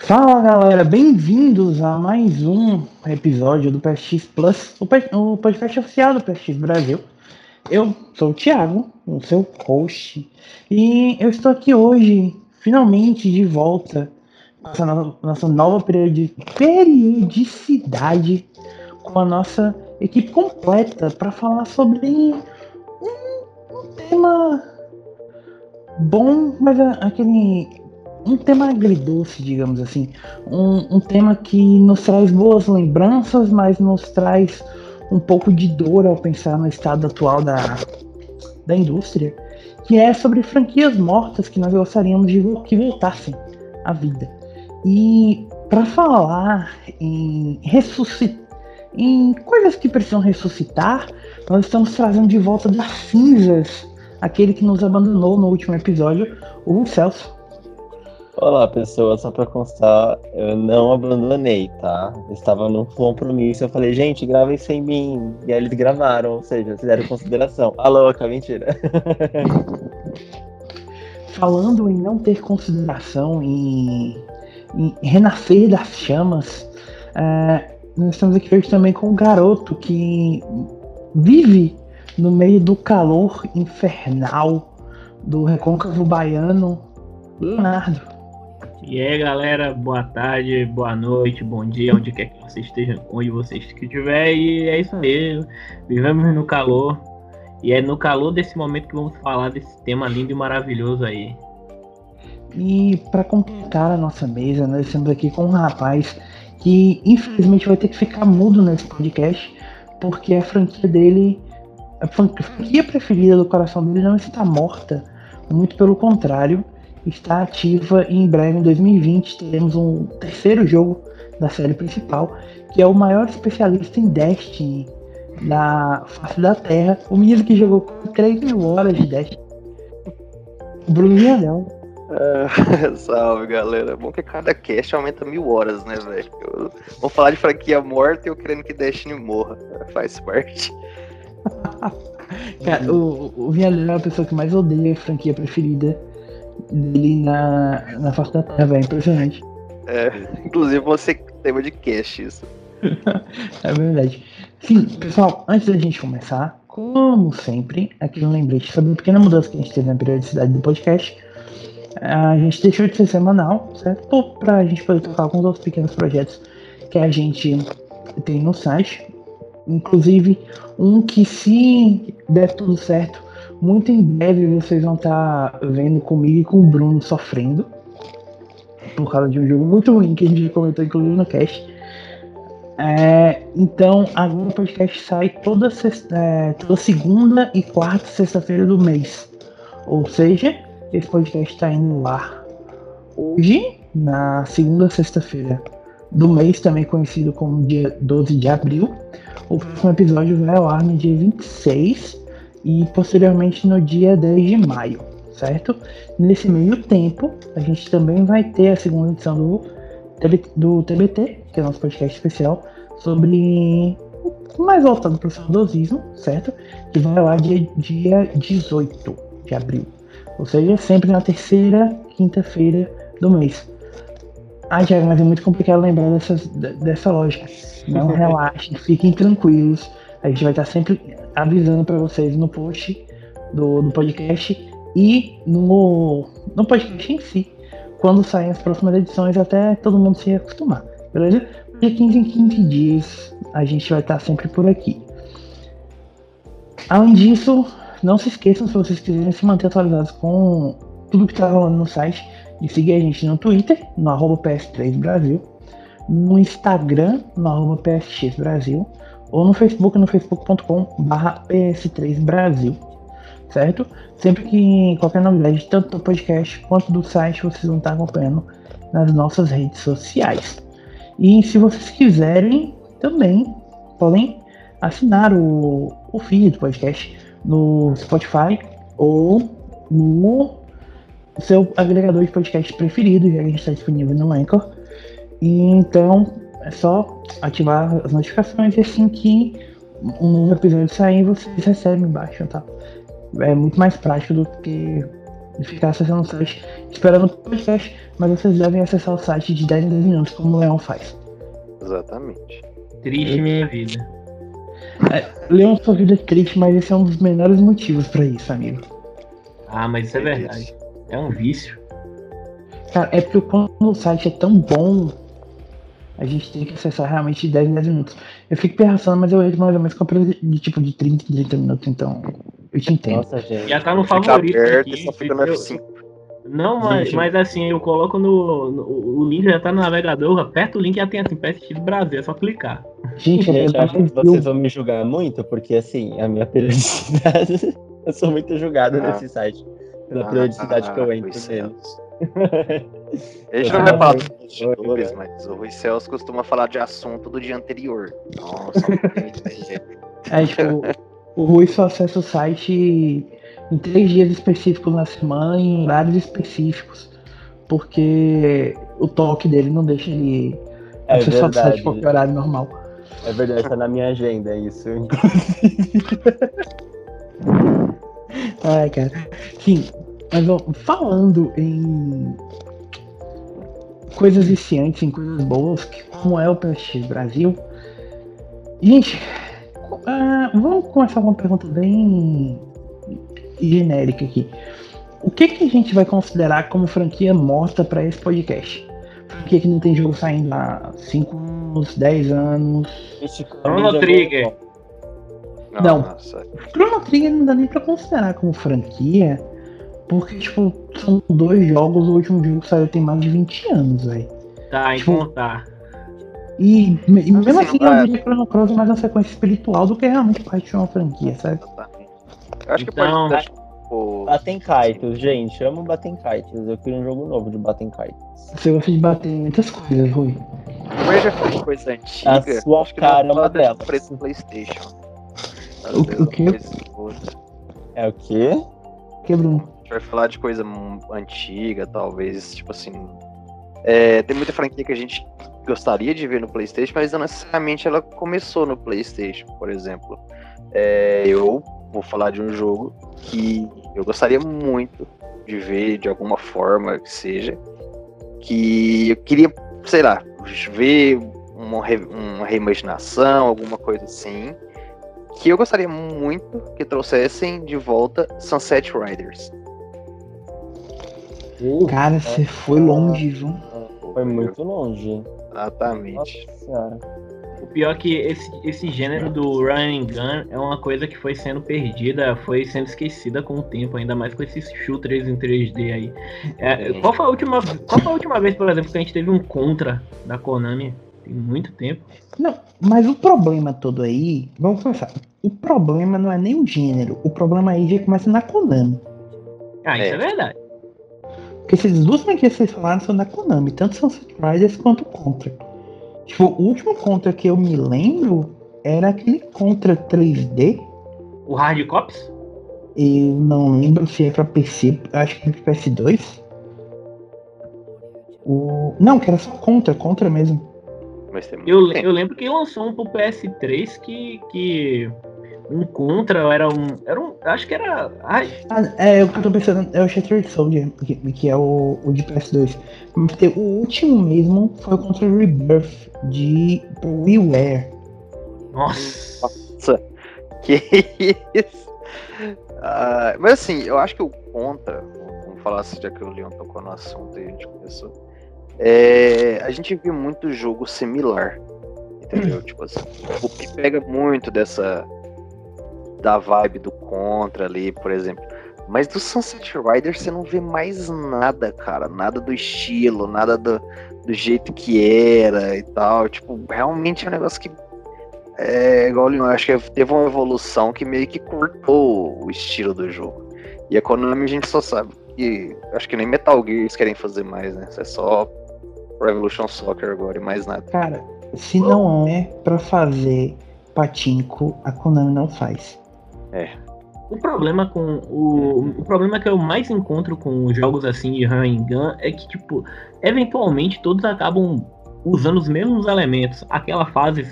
Fala galera, bem-vindos a mais um episódio do PSX Plus, o, podcast oficial do PSX Brasil. Eu sou o Thiago, o seu host, e eu estou aqui hoje, finalmente de volta, com a nossa nova periodicidade, com a nossa equipe completa para falar sobre um, um tema bom, mas é aquele um tema agridoce, digamos assim. Um, um tema que nos traz boas lembranças, mas nos traz um pouco de dor ao pensar no estado atual da, da indústria, que é sobre franquias mortas que nós gostaríamos de que voltassem à vida. E para falar em ressuscitar, em coisas que precisam ressuscitar, nós estamos trazendo de volta das cinzas aquele que nos abandonou no último episódio, o Celso. Olá, pessoal. Só pra constar, eu não abandonei, tá? Eu estava num compromisso. Eu falei, gente, gravem sem mim. E aí eles gravaram, ou seja, fizeram consideração. A louca, mentira. Falando em não ter consideração, em, em renascer das chamas, é, nós estamos aqui hoje também com um garoto que vive no meio do calor infernal do recôncavo baiano, Leonardo. E aí, galera, boa tarde, boa noite, bom dia, onde quer que você esteja, onde você estiver. E é isso mesmo, vivemos no calor. E é no calor desse momento que vamos falar desse tema lindo e maravilhoso aí. E para completar a nossa mesa, nós estamos aqui com um rapaz que infelizmente vai ter que ficar mudo nesse podcast, porque a franquia dele, a franquia preferida do coração dele não está morta, muito pelo contrário está ativa e em breve, em 2020, teremos um terceiro jogo da série principal, que é o maior especialista em Destiny da face da Terra. O menino que jogou 3 mil horas de Destiny. Bruno Vianel. Uh, salve galera. Bom que cada cast aumenta mil horas, né, velho? Vamos falar de franquia morta e eu querendo que Destiny morra. Faz parte. Cara, o, o Vianel é a pessoa que mais odeia a franquia preferida dele na, na face da Terra, velho. Impressionante. É, inclusive você tema de cast isso. é verdade. Sim, pessoal, antes da gente começar, como sempre, aqui um lembrete sobre uma pequena mudança que a gente teve na periodicidade do podcast. A gente deixou de ser semanal, certo? Para a gente poder tocar alguns outros pequenos projetos que a gente tem no site. Inclusive, um que se der tudo certo, muito em breve vocês vão estar tá vendo comigo e com o Bruno sofrendo. Por causa de um jogo muito ruim que a gente comentou, inclusive no cast. É, então, agora o podcast sai toda, sexta, é, toda segunda e quarta sexta-feira do mês. Ou seja, esse podcast está indo no ar hoje, na segunda sexta-feira do mês, também conhecido como dia 12 de abril. O próximo episódio vai ao ar no dia 26 e posteriormente no dia 10 de maio, certo? Nesse meio tempo, a gente também vai ter a segunda edição do, do TBT, que é o nosso podcast especial, sobre mais voltado para o saudosismo, certo? Que vai lá dia, dia 18 de abril. Ou seja, sempre na terceira quinta-feira do mês. Ah, Tiago, mas é muito complicado lembrar dessas, dessa lógica. Não relaxem, fiquem tranquilos. A gente vai estar sempre avisando para vocês no post do, do podcast e no, no podcast em si, quando saem as próximas edições, até todo mundo se acostumar, beleza? De 15 em 15 dias a gente vai estar sempre por aqui. Além disso, não se esqueçam, se vocês quiserem se manter atualizados com tudo que está rolando no site, de seguir a gente no Twitter, no arroba PS3 Brasil, no Instagram, no PSX Brasil, ou no Facebook, no facebook.com/barra PS3Brasil, certo? Sempre que qualquer novidade, tanto do podcast quanto do site, vocês vão estar acompanhando nas nossas redes sociais. E se vocês quiserem, também podem assinar o, o feed do podcast no Spotify ou no seu agregador de podcast preferido, já que a gente está disponível no Anchor. Então é só ativar as notificações e assim que um novo episódio sair, vocês recebem embaixo, tá? É muito mais prático do que ficar acessando o site esperando o podcast, mas vocês devem acessar o site de 10 em 10 minutos, como o Leão faz. Exatamente. Triste minha vida. Leão, sua vida é triste, mas esse é um dos menores motivos pra isso, amigo. Ah, mas isso é verdade. É um vício. Cara, é porque quando o site é tão bom, a gente tem que acessar realmente de 10 em 10 minutos. Eu fico pensando, mas eu vejo mais ou menos com de tipo de 30 em 30 minutos, então eu te entendo. Nossa, gente. Já tá no favorito. aberto aqui, só fica no eu- F5. Não, mas, mas assim, eu coloco no, no- O link já tá no navegador, aperta o link e já tem assim, PSX Brasil, é só clicar. Gente, eu Gente, acho que vocês vão me julgar muito, porque assim, a minha periodicidade. eu sou muito julgado Ah. nesse site. Pela periodicidade que eu Ah, entro. A gente não vai falar dos bastidores, mas o Rui Celso costuma falar de assunto do dia anterior. Nossa. É, tipo, o Rui só acessa o site em três dias específicos na semana, em horários específicos. Porque o toque dele não deixa ele É acessar o site verdade. em qualquer horário normal. É verdade, tá na minha agenda isso. Ai, cara. Sim, mas ó, falando em coisas viciantes, em coisas boas, como é o PSX Brasil. Gente, ah, vamos começar com uma pergunta bem genérica aqui. O que, que a gente vai considerar como franquia morta para esse podcast? Franquia que não tem jogo saindo há 5 anos, 10 anos. Chrono Trigger. Não. Nossa, Chrono Trigger não dá nem pra considerar como franquia, porque, tipo, são dois jogos, o último jogo que saiu tem mais de 20 anos, velho. Tá, Tipo, então tá. E, e mesmo Assim, assim, não eu diria que Chrono Cross é mais uma sequência espiritual do que realmente parte de uma franquia, sabe? Eu acho que Então- pode deixar o. Batem Kites, gente. Amo Batem Kites. Eu queria um jogo novo de Batem Kites. Você gosta de bater em muitas coisas, Rui. Como já foi coisa antiga, A sua acho que cara é uma delas. preto no Playstation. O- o quê? É o quê? Que, Bruno? A gente vai falar de coisa antiga, talvez, tipo assim. é, tem muita franquia que a gente gostaria de ver no PlayStation, mas não necessariamente ela começou no PlayStation, por exemplo. É, eu vou falar de um jogo que eu gostaria muito de ver de alguma forma que seja, que eu queria, sei lá, ver uma, re- uma reimaginação, alguma coisa assim. Que eu gostaria muito que trouxessem de volta Sunset Riders. Cara, você foi longe, viu? Foi muito longe. Exatamente. Nossa senhora. O pior é que esse, esse gênero do Running Gun é uma coisa que foi sendo perdida, foi sendo esquecida com o tempo, ainda mais com esses shooters em 3D aí. É, qual, foi a última, qual foi a última vez, por exemplo, que a gente teve um Contra da Konami? Tem muito tempo. Não, mas o problema todo aí, vamos começar. O problema não é nem o gênero, o problema aí já começa na Konami. Ah, isso é, É. verdade. Porque essas duas franquias que vocês falaram são da Konami, tanto Sunset Riders quanto Contra. Tipo, o último Contra que eu me lembro era aquele Contra 3D. O Hard Cops? Eu não lembro se é pra PC, acho que é pra PS2. O... Não, que era só Contra, Contra mesmo. Mas tem muito Eu, eu lembro que lançou um pro PS3 que. que um Contra era um. Era um. Acho que era. Ai, Ah, é, o que eu tô pensando é o Shattered Soldier, que, que é o, o de PS2. Mas tem- o último mesmo foi o Contra Rebirth de WiiWare. nossa. Que isso? Ah, mas assim, eu acho que o contra, vamos falar assim, já que o Leon tocou no assunto e a gente começou. é, a gente viu muito jogo similar. Entendeu? tipo assim, o que pega muito dessa. Da vibe do contra ali, por exemplo. Mas do Sunset Riders você não vê mais nada, cara. Nada do estilo, nada do, do jeito que era e tal. Tipo, realmente é um negócio que é igual o acho que teve uma evolução que meio que cortou o estilo do jogo. E a Konami a gente só sabe que. Acho que nem Metal Gear eles querem fazer mais, né? É só Revolution Soccer agora e mais nada. Cara, se não é pra fazer patinco, a Konami não faz. O problema com o, o problema que eu mais encontro com jogos assim de run and gun é que tipo, eventualmente todos acabam usando os mesmos elementos. Aquela fase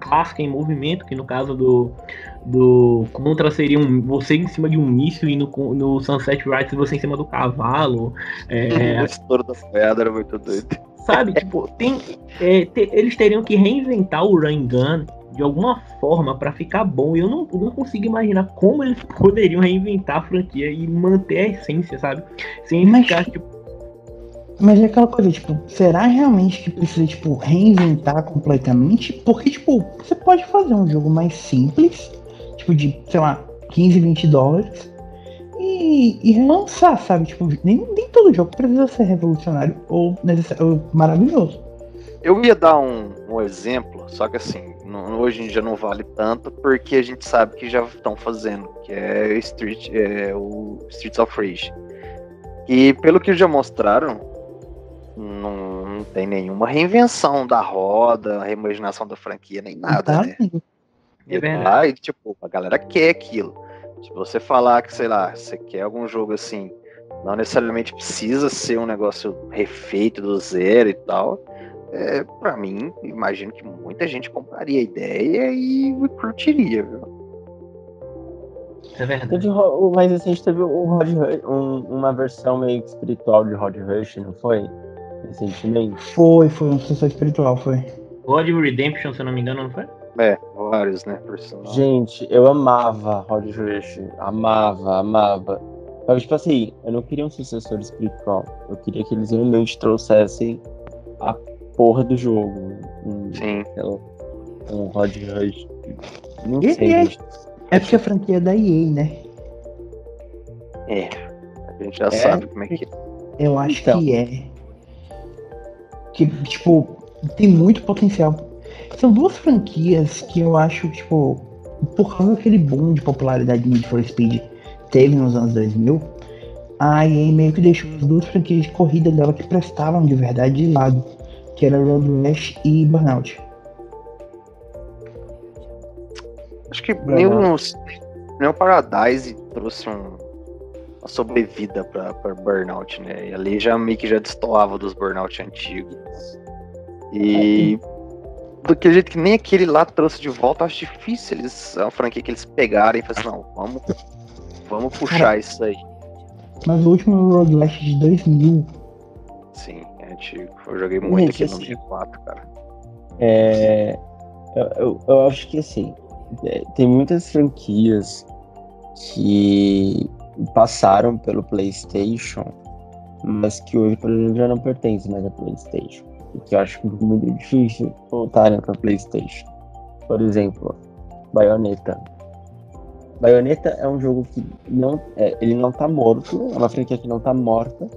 clássica em movimento, que no caso do, do Contra seria um, você em cima de um míssil e no, no Sunset Riders você em cima do cavalo. É, o estouro da boiada era muito doido. Sabe, tipo, tem, é, te, eles teriam que reinventar o Run Gun de alguma forma para ficar bom. Eu não, não consigo imaginar como eles poderiam reinventar a franquia e manter a essência, sabe? Sem Mas- ficar, tipo, Mas é aquela coisa, tipo, será realmente que precisa, tipo, reinventar completamente? Porque, tipo, você pode fazer um jogo mais simples, tipo, de, sei lá, 15, 20 dólares, e, e relançar, sabe? Tipo, nem, nem todo jogo precisa ser revolucionário ou, ou maravilhoso. Eu ia dar um, um exemplo, só que assim, não- hoje em dia não vale tanto, porque a gente sabe que já estão fazendo, que é, Street, é o Streets of Rage. E pelo que já mostraram, não, não tem nenhuma reinvenção da roda, reimaginação da franquia, nem nada, tá? né? É E verdade. lá, e, tipo, a galera quer aquilo. Se você falar que, sei lá, você quer algum jogo assim, não necessariamente precisa ser um negócio refeito do zero e tal. É, para mim, imagino que muita gente compraria a ideia e curtiria, viu? é verdade. Mais recente teve o Rod Rush, um- uma versão meio que espiritual de Rod Rush, não foi? Recentemente. Foi, foi um sucesso espiritual, foi. God Redemption, se eu não me engano, não foi? É, vários, né, por sinal. Gente, eu amava Rod Rush. Amava, amava. Mas, tipo assim, eu não queria um sucessor espiritual. Eu queria que eles realmente trouxessem a porra do jogo. Um, Sim. um Rod Rush. Não E- sei, e é-. É porque a franquia é da EA, né? É. A gente já sabe como é que é. Eu acho Então. que é. Que, tipo, tem muito potencial. São duas franquias que eu acho, tipo, por causa daquele boom de popularidade de Need for Speed teve nos anos 2000, a EA meio que deixou as duas franquias de corrida dela que prestavam de verdade de lado, que era Road Rash e Burnout. Acho que Burnout. nenhum, nenhum Paradise trouxe um, uma sobrevida pra, pra Burnout, né? E ali já meio que já destoava dos Burnout antigos. E do que jeito que nem aquele lá trouxe de volta, acho difícil eles, é uma franquia que eles pegarem e falarem, não, vamos, vamos puxar isso aí. Mas o último Road Rash de 2000, Sim, é antigo. Eu joguei muito aqui no assim, G4, cara. É, eu, eu, eu acho que assim, é, tem muitas franquias que passaram pelo PlayStation, mas que hoje, por exemplo, já não pertencem mais ao PlayStation. E que eu acho muito difícil voltarem para PlayStation. Por exemplo, Bayonetta. Bayonetta é um jogo que não, é, ele não tá morto, é uma franquia que não tá morta,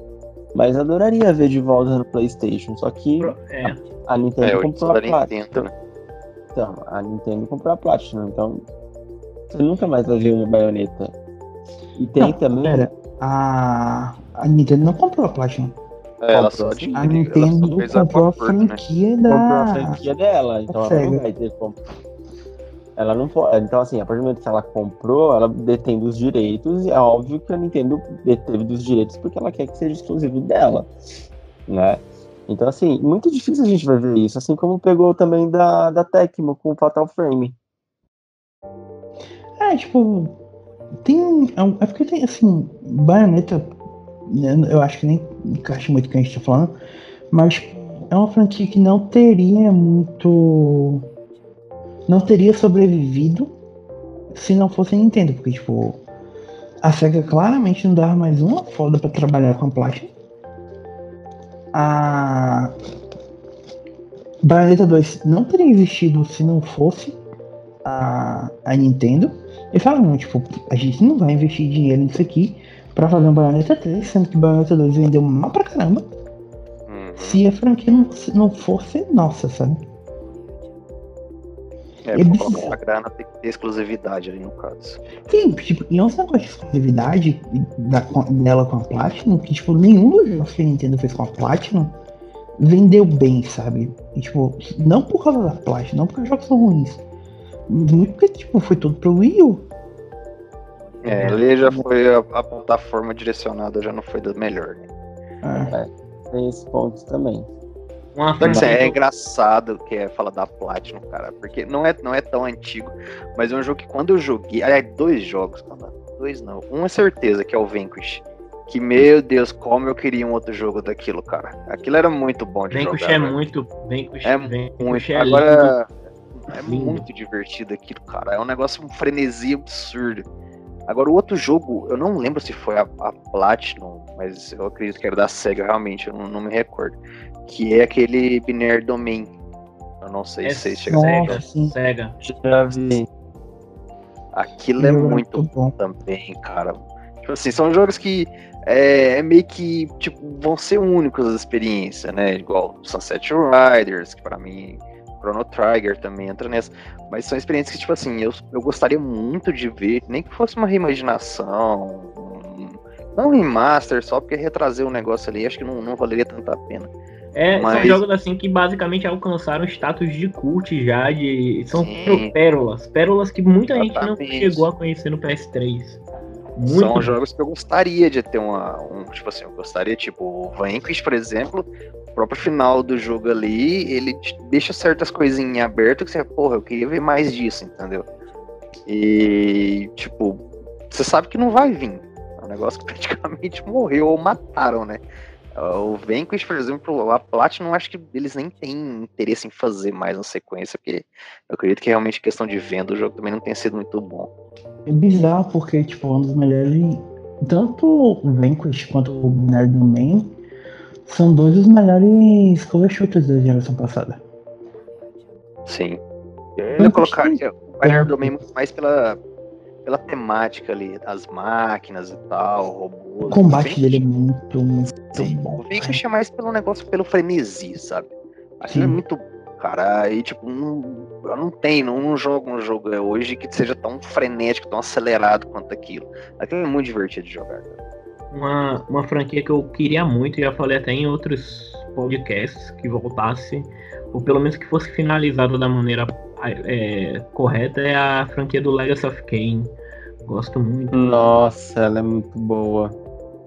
mas eu adoraria ver de volta no PlayStation. Só que É, a Nintendo É, comprou a da Platinum. Né? Então, a Nintendo comprou a Platinum, então você nunca mais vai ver uma baioneta. E tem Não, também. pera. a, a Nintendo não comprou a Platinum. É, ela Comprou, só. A adquiriu, ela só Nintendo fez comprou a né? franquia Comprou a da. franquia dela, então ela não vai ter como. Ela não pode. Então, assim, a partir do momento que ela comprou, ela detém dos direitos, e é óbvio que a Nintendo deteve dos direitos porque ela quer que seja exclusivo dela. Né? Então, assim, muito difícil a gente vai ver isso, assim como pegou também da, da Tecmo com o Fatal Frame. É, tipo, tem. É, é porque tem, assim, Bayonetta, né, eu acho que nem encaixa muito com o que a gente tá falando, mas é uma franquia que não teria muito. Não teria sobrevivido se não fosse a Nintendo, porque, tipo, a SEGA claramente não dava mais uma foda pra trabalhar com a Platinum. A. Bayonetta 2 não teria existido se não fosse a, a Nintendo. E falaram, não, tipo, a gente não vai investir dinheiro nisso aqui pra fazer um Bayonetta 3, sendo que Bayonetta 2 vendeu mal pra caramba, Uhum. se a franquia não, não fosse nossa, sabe? É, É bizarro. a grana tem que ter exclusividade ali no caso. Sim, tipo, e é um negócio de exclusividade da, com- dela com a Platinum, que, tipo, nenhum dos jogos que a Nintendo fez com a Platinum vendeu bem, sabe? E, tipo, não por causa da Platinum, não porque os jogos são ruins. Muito porque, tipo, foi tudo pro Wii U. É, ali já foi a, a plataforma direcionada, já não foi da melhor. né? Ah, Tem esse ponto também. Uma é engraçado que é falar da Platinum, cara, porque não é, não é tão antigo, mas é um jogo que quando eu joguei, aliás, dois jogos, dois não, um é certeza que é o Vanquish, que meu Deus, como eu queria um outro jogo daquilo, cara. Aquilo era muito bom de Vanquish jogar. É muito, Vanquish é muito, é agora é lindo. muito divertido aquilo, cara. É um negócio um frenesi absurdo. Agora, o outro jogo, eu não lembro se foi a, a Platinum, mas eu acredito que era da SEGA, realmente, eu não, não me recordo. Que é aquele Binary Domain. Eu não sei é se vocês chegaram SEGA, SEGA. Já vi. Aquilo é muito bom também, cara. Tipo assim, são jogos que é, é, meio que, tipo, vão ser únicos as experiências, né? Igual Sunset Riders, que para mim Chrono Trigger também entra nessa. Mas são experiências que, tipo assim, eu, eu gostaria muito de ver, nem que fosse uma reimaginação, um, não um remaster, só porque retrazer o negócio ali, acho que não, não valeria tanta pena. É, Mas... são jogos assim que basicamente alcançaram status de cult já, de. São Sim. pérolas. Pérolas que muita Exatamente. gente não chegou a conhecer no PS3. Muito São jogos que eu gostaria de ter uma. Um, tipo assim, eu gostaria, tipo, o Vanquish, por exemplo, próprio final do jogo ali, ele deixa certas coisinhas abertas que você, porra, eu queria ver mais disso, entendeu? E, tipo, você sabe que não vai vir. É um negócio que praticamente morreu ou mataram, né? O Vanquish, por exemplo, a Platinum, acho que eles nem têm interesse em fazer mais uma sequência, porque eu acredito que realmente questão de venda do jogo também não tenha sido muito bom. É bizarro, porque, tipo, um dos melhores. Tanto o Vanquish quanto o Binary Domain são dois dos melhores cover shooters da geração passada. Sim. Eu ainda colocaria o Fire muito mais pela, pela temática ali, as máquinas e tal, robôs. O combate dele é muito, muito Sim. bom. O Vanquish é mais pelo negócio, pelo frenesi, sabe? Aquilo é muito cara. E tipo, não, eu não tenho, não, não jogo um jogo hoje que seja tão frenético, tão acelerado quanto aquilo. Aquilo é muito divertido de jogar, cara uma, uma franquia que eu queria muito, já falei até em outros podcasts, que voltasse, ou pelo menos que fosse finalizada da maneira é, correta, é a franquia do Legacy of Kain. Gosto muito. Nossa, ela é muito boa.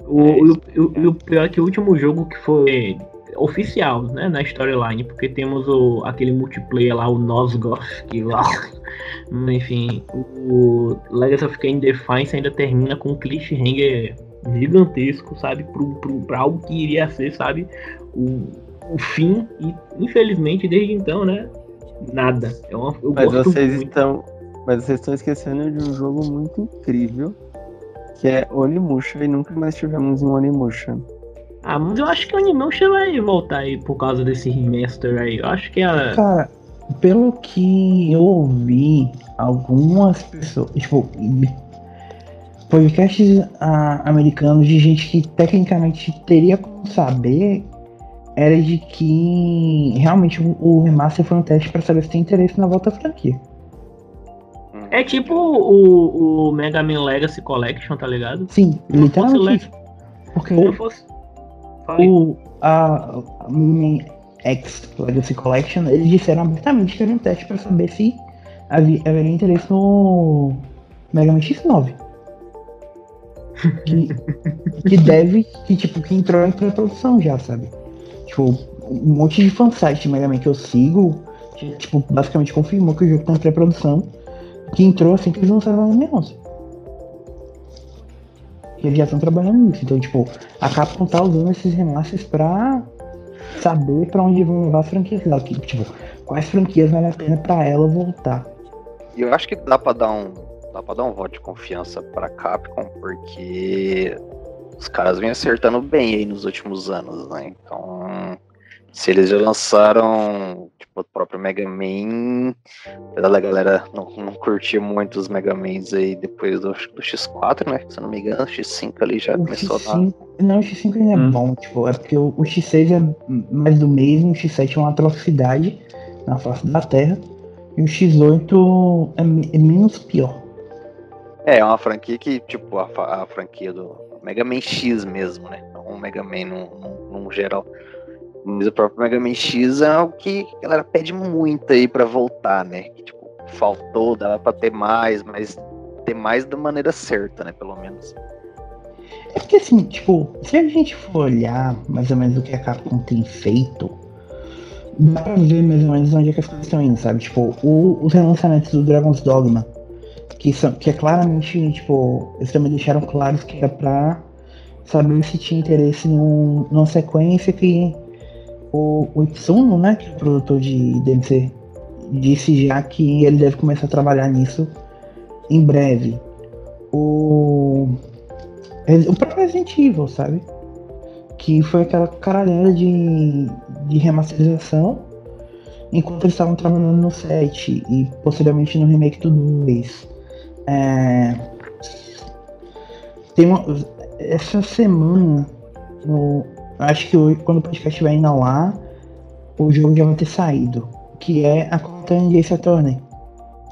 O, é o, o, o, pior é que o último jogo que foi oficial, né, na storyline, porque temos o, aquele multiplayer lá, o Nosgoth, que lá, enfim, o Legacy of Kain Defiance ainda termina com um cliffhanger gigantesco, sabe? Para algo que iria ser, sabe? O, o fim. E infelizmente, desde então, né? Nada. É uma, eu mas vocês muito. estão. Mas vocês estão esquecendo de um jogo muito incrível. Que é Onimusha e nunca mais tivemos um Onimusha. Ah, mas eu acho que o Onimusha vai voltar aí por causa desse remaster aí. Eu acho que a. Cara, pelo que eu ouvi, algumas pessoas. Tipo, podcasts ah, americanos de gente que tecnicamente teria como saber era de que realmente o, o remaster foi um teste para saber se tem interesse na volta à franquia. É tipo o, o Mega Man Legacy Collection, tá ligado? Sim, literalmente. Porque Se fosse... o a, a Man X Legacy Collection, eles disseram abertamente que era um teste para saber se havia, haveria interesse no Mega Man X9 que, que deve, que tipo, que entrou em pré-produção já, sabe? Tipo, um monte de fansite Mega Man que eu sigo, que, tipo, basicamente confirmou que o jogo tá em pré-produção, que entrou assim que eles lançaram o M11. E eles já estão trabalhando nisso. Então, tipo, a Capcom tá usando esses remasters pra saber pra onde vão levar as franquias dela. Tipo, quais franquias vale a pena pra ela voltar. E eu acho que dá pra dar um, dá pra dar um voto de confiança pra Capcom, porque os caras vêm acertando bem aí nos últimos anos, né? Então, se eles já lançaram, tipo, o próprio Mega Man, apesar da galera não, não curtir muito os Mega Mans aí depois do, do, X4, né? Se eu não me engano, o X5 ali já o começou X5, a Não, o X5 ainda é hum. bom, tipo, é porque o, o X6 é mais do mesmo, o X7 é uma atrocidade na face da Terra, e o X8 é, é menos pior. É, é uma franquia que, tipo, a, a franquia do Mega Man X mesmo, né? Não Mega Man num, geral. Mas o próprio Mega Man X é o que a galera pede muito aí pra voltar, né? Que, tipo, faltou, dava pra ter mais, mas ter mais da maneira certa, né? Pelo menos. É porque assim, tipo, se a gente for olhar mais ou menos o que a Capcom tem feito, dá pra ver mais ou menos onde é que as coisas estão indo, sabe? Tipo, o, os relançamentos do Dragon's Dogma, que, são, que é claramente, tipo, eles também deixaram claro que era pra saber se tinha interesse num, numa sequência que o, o Itsuno, né, que é o produtor de DMC, disse já que ele deve começar a trabalhar nisso em breve. O, o próprio Resident Evil, sabe? Que foi aquela caralhada de, de remasterização enquanto eles estavam trabalhando no set e posteriormente no remake do 2. É, tem uma, essa semana, no, acho que hoje, quando o podcast estiver indo ar, o jogo já vai ter saído. Que é a Content Ace Attorney.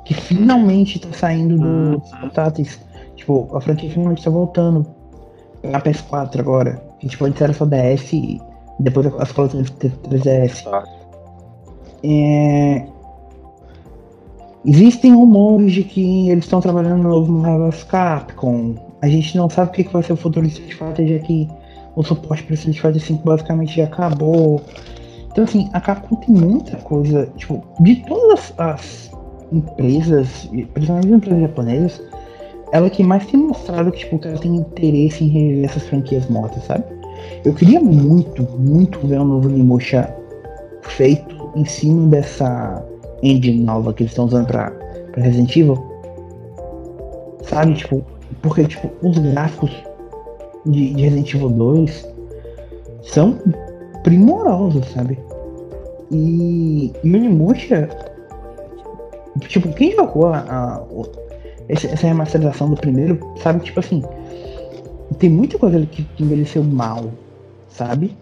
Que finalmente tá saindo dos uhum. portáteis. Tipo, a franquia finalmente tá voltando pra PS4 agora. Que tipo, antes era só DS e depois as coleções 3DS. É... Existem rumores de que eles estão trabalhando no novo Marvel Capcom. A gente não sabe o que vai ser o futuro de Street Fighter, já que o suporte para Street Fighter 5 basicamente já acabou. Então assim, a Capcom tem muita coisa, tipo, de todas as empresas, principalmente as empresas japonesas, ela é que mais tem mostrado que tipo, ela tem interesse em reviver essas franquias mortas, sabe? Eu queria muito, muito ver um novo Nimusha feito em cima dessa engine nova que eles estão usando pra, pra Resident Evil. Sabe, tipo, porque tipo, os gráficos de, de Resident Evil 2 são primorosos, sabe? E, o Onimusha, tipo, quem jogou a, a, essa remasterização do primeiro, sabe, tipo assim, tem muita coisa que envelheceu mal, sabe?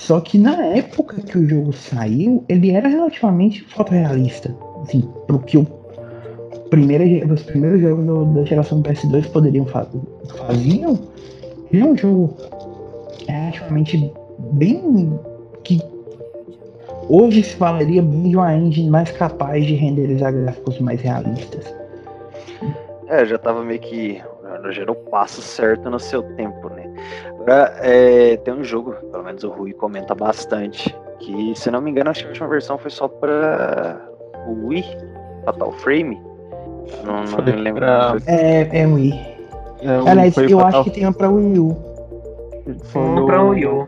Só que na época que o jogo saiu, ele era relativamente fotorrealista. Assim, pro que o primeiro, os primeiros jogos do, da geração do PS2 poderiam fazer. Faziam, ele é um jogo relativamente bem. que hoje se falaria bem de uma engine mais capaz de renderizar gráficos mais realistas. É, já tava meio que já no passo certo no seu tempo, né? Agora, é, tem um jogo, pelo menos o Rui comenta bastante, que se não me engano, acho que a última versão foi só para o Wii, Fatal Frame. Não, não me lembro. Pra... É, é Wii. É, Aliás, eu Fatal... acho que tem um pra Wii U. Foi um pra Wii U.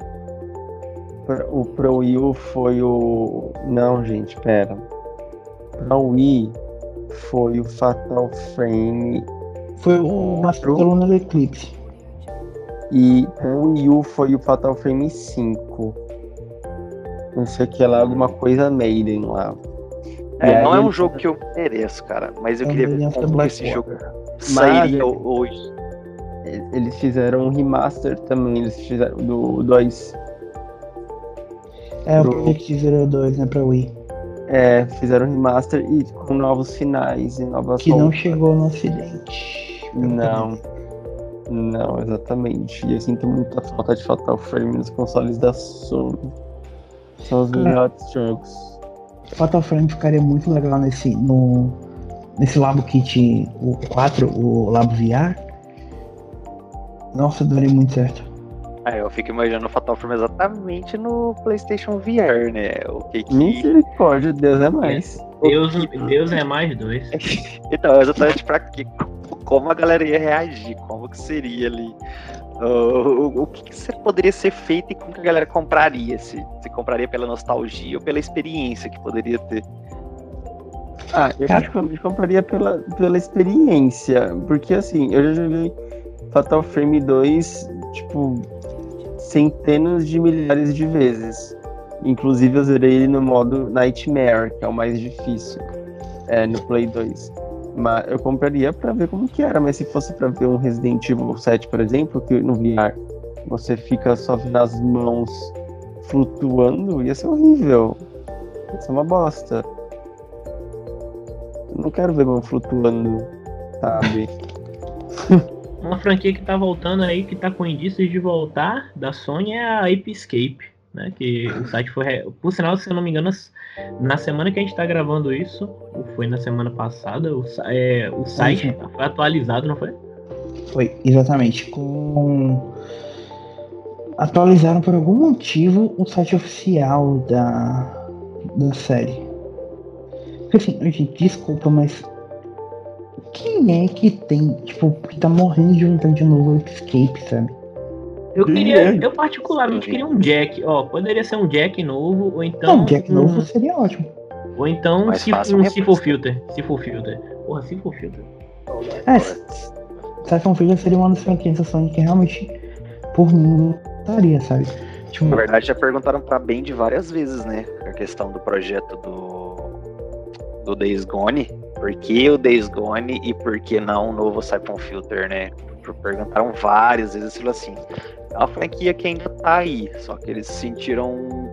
O Pro Wii U foi o. Não, gente, pera. Pra Wii foi o Fatal Frame. Foi o Master Lunar Eclipse. E o Wii U foi o Fatal Frame 5. Não sei o que lá, alguma coisa Maiden lá. É, não é um jogo que eu mereço, cara, mas eu é queria ver como esse jogo sairia hoje. Eles fizeram um remaster também, eles fizeram do 2. É, o Project Zero 2, né, pra Wii. É, fizeram um remaster e com novos finais e novas Que roupas. não chegou no ocidente. Não. Não, exatamente. E eu sinto muita falta de Fatal Frame nos consoles da Sony. São os melhores jogos. Fatal Frame ficaria muito legal nesse, no, nesse Labo Kit o 4, o Labo VR. Nossa, daria muito certo. Ah, eu fico imaginando o Fatal Frame exatamente no PlayStation VR, né? O que que... Misericórdia, Deus é mais. Deus, Deus é mais dois. então, exatamente pra quê? Como a galera ia reagir? Como que seria ali? o, o que, que, poderia ser feito e como que a galera compraria? Se, se compraria pela nostalgia ou pela experiência que poderia ter? Ah, eu acho que eu compraria pela, pela experiência. Porque assim, eu já joguei Fatal Frame 2, tipo, centenas de milhares de vezes. Inclusive eu zerei ele no modo Nightmare, que é o mais difícil. É, no Play 2. Mas eu compraria para ver como que era, mas se fosse para ver um Resident Evil 7, por exemplo, que no VR você fica só nas mãos flutuando, ia ser horrível. Ia ser uma bosta. Eu não quero ver mão flutuando, sabe? uma franquia que tá voltando aí, que tá com indícios de voltar da Sony é a Ape Escape né? Que o site foi. Por sinal, se eu não me engano, na semana que a gente está gravando isso, ou foi na semana passada, o, é, o site Sim. foi atualizado, não foi? Foi, exatamente. Com. Atualizaram por algum motivo o site oficial da, da série. Porque assim, gente, desculpa, mas quem é que tem, tipo, que tá morrendo de vontade de um novo Escape, sabe? Eu queria, eu particularmente queria um Jack, ó, poderia ser um Jack novo, ou então. Não, Jack um, novo seria ótimo. Ou então Mais se, fácil um. Sifo Filter. Sifo Filter. Porra, Sifo Filter. É, Siphon Filter seria uma das franquias da que realmente, por mim, estaria, sabe? Tipo, Na verdade, já perguntaram pra Band várias vezes, né? A questão do projeto do, do Days Gone. Por que o Days Gone e por que não o novo Siphon Filter, né? Perguntaram várias vezes, falou assim. É uma franquia que ainda tá aí, só que eles se sentiram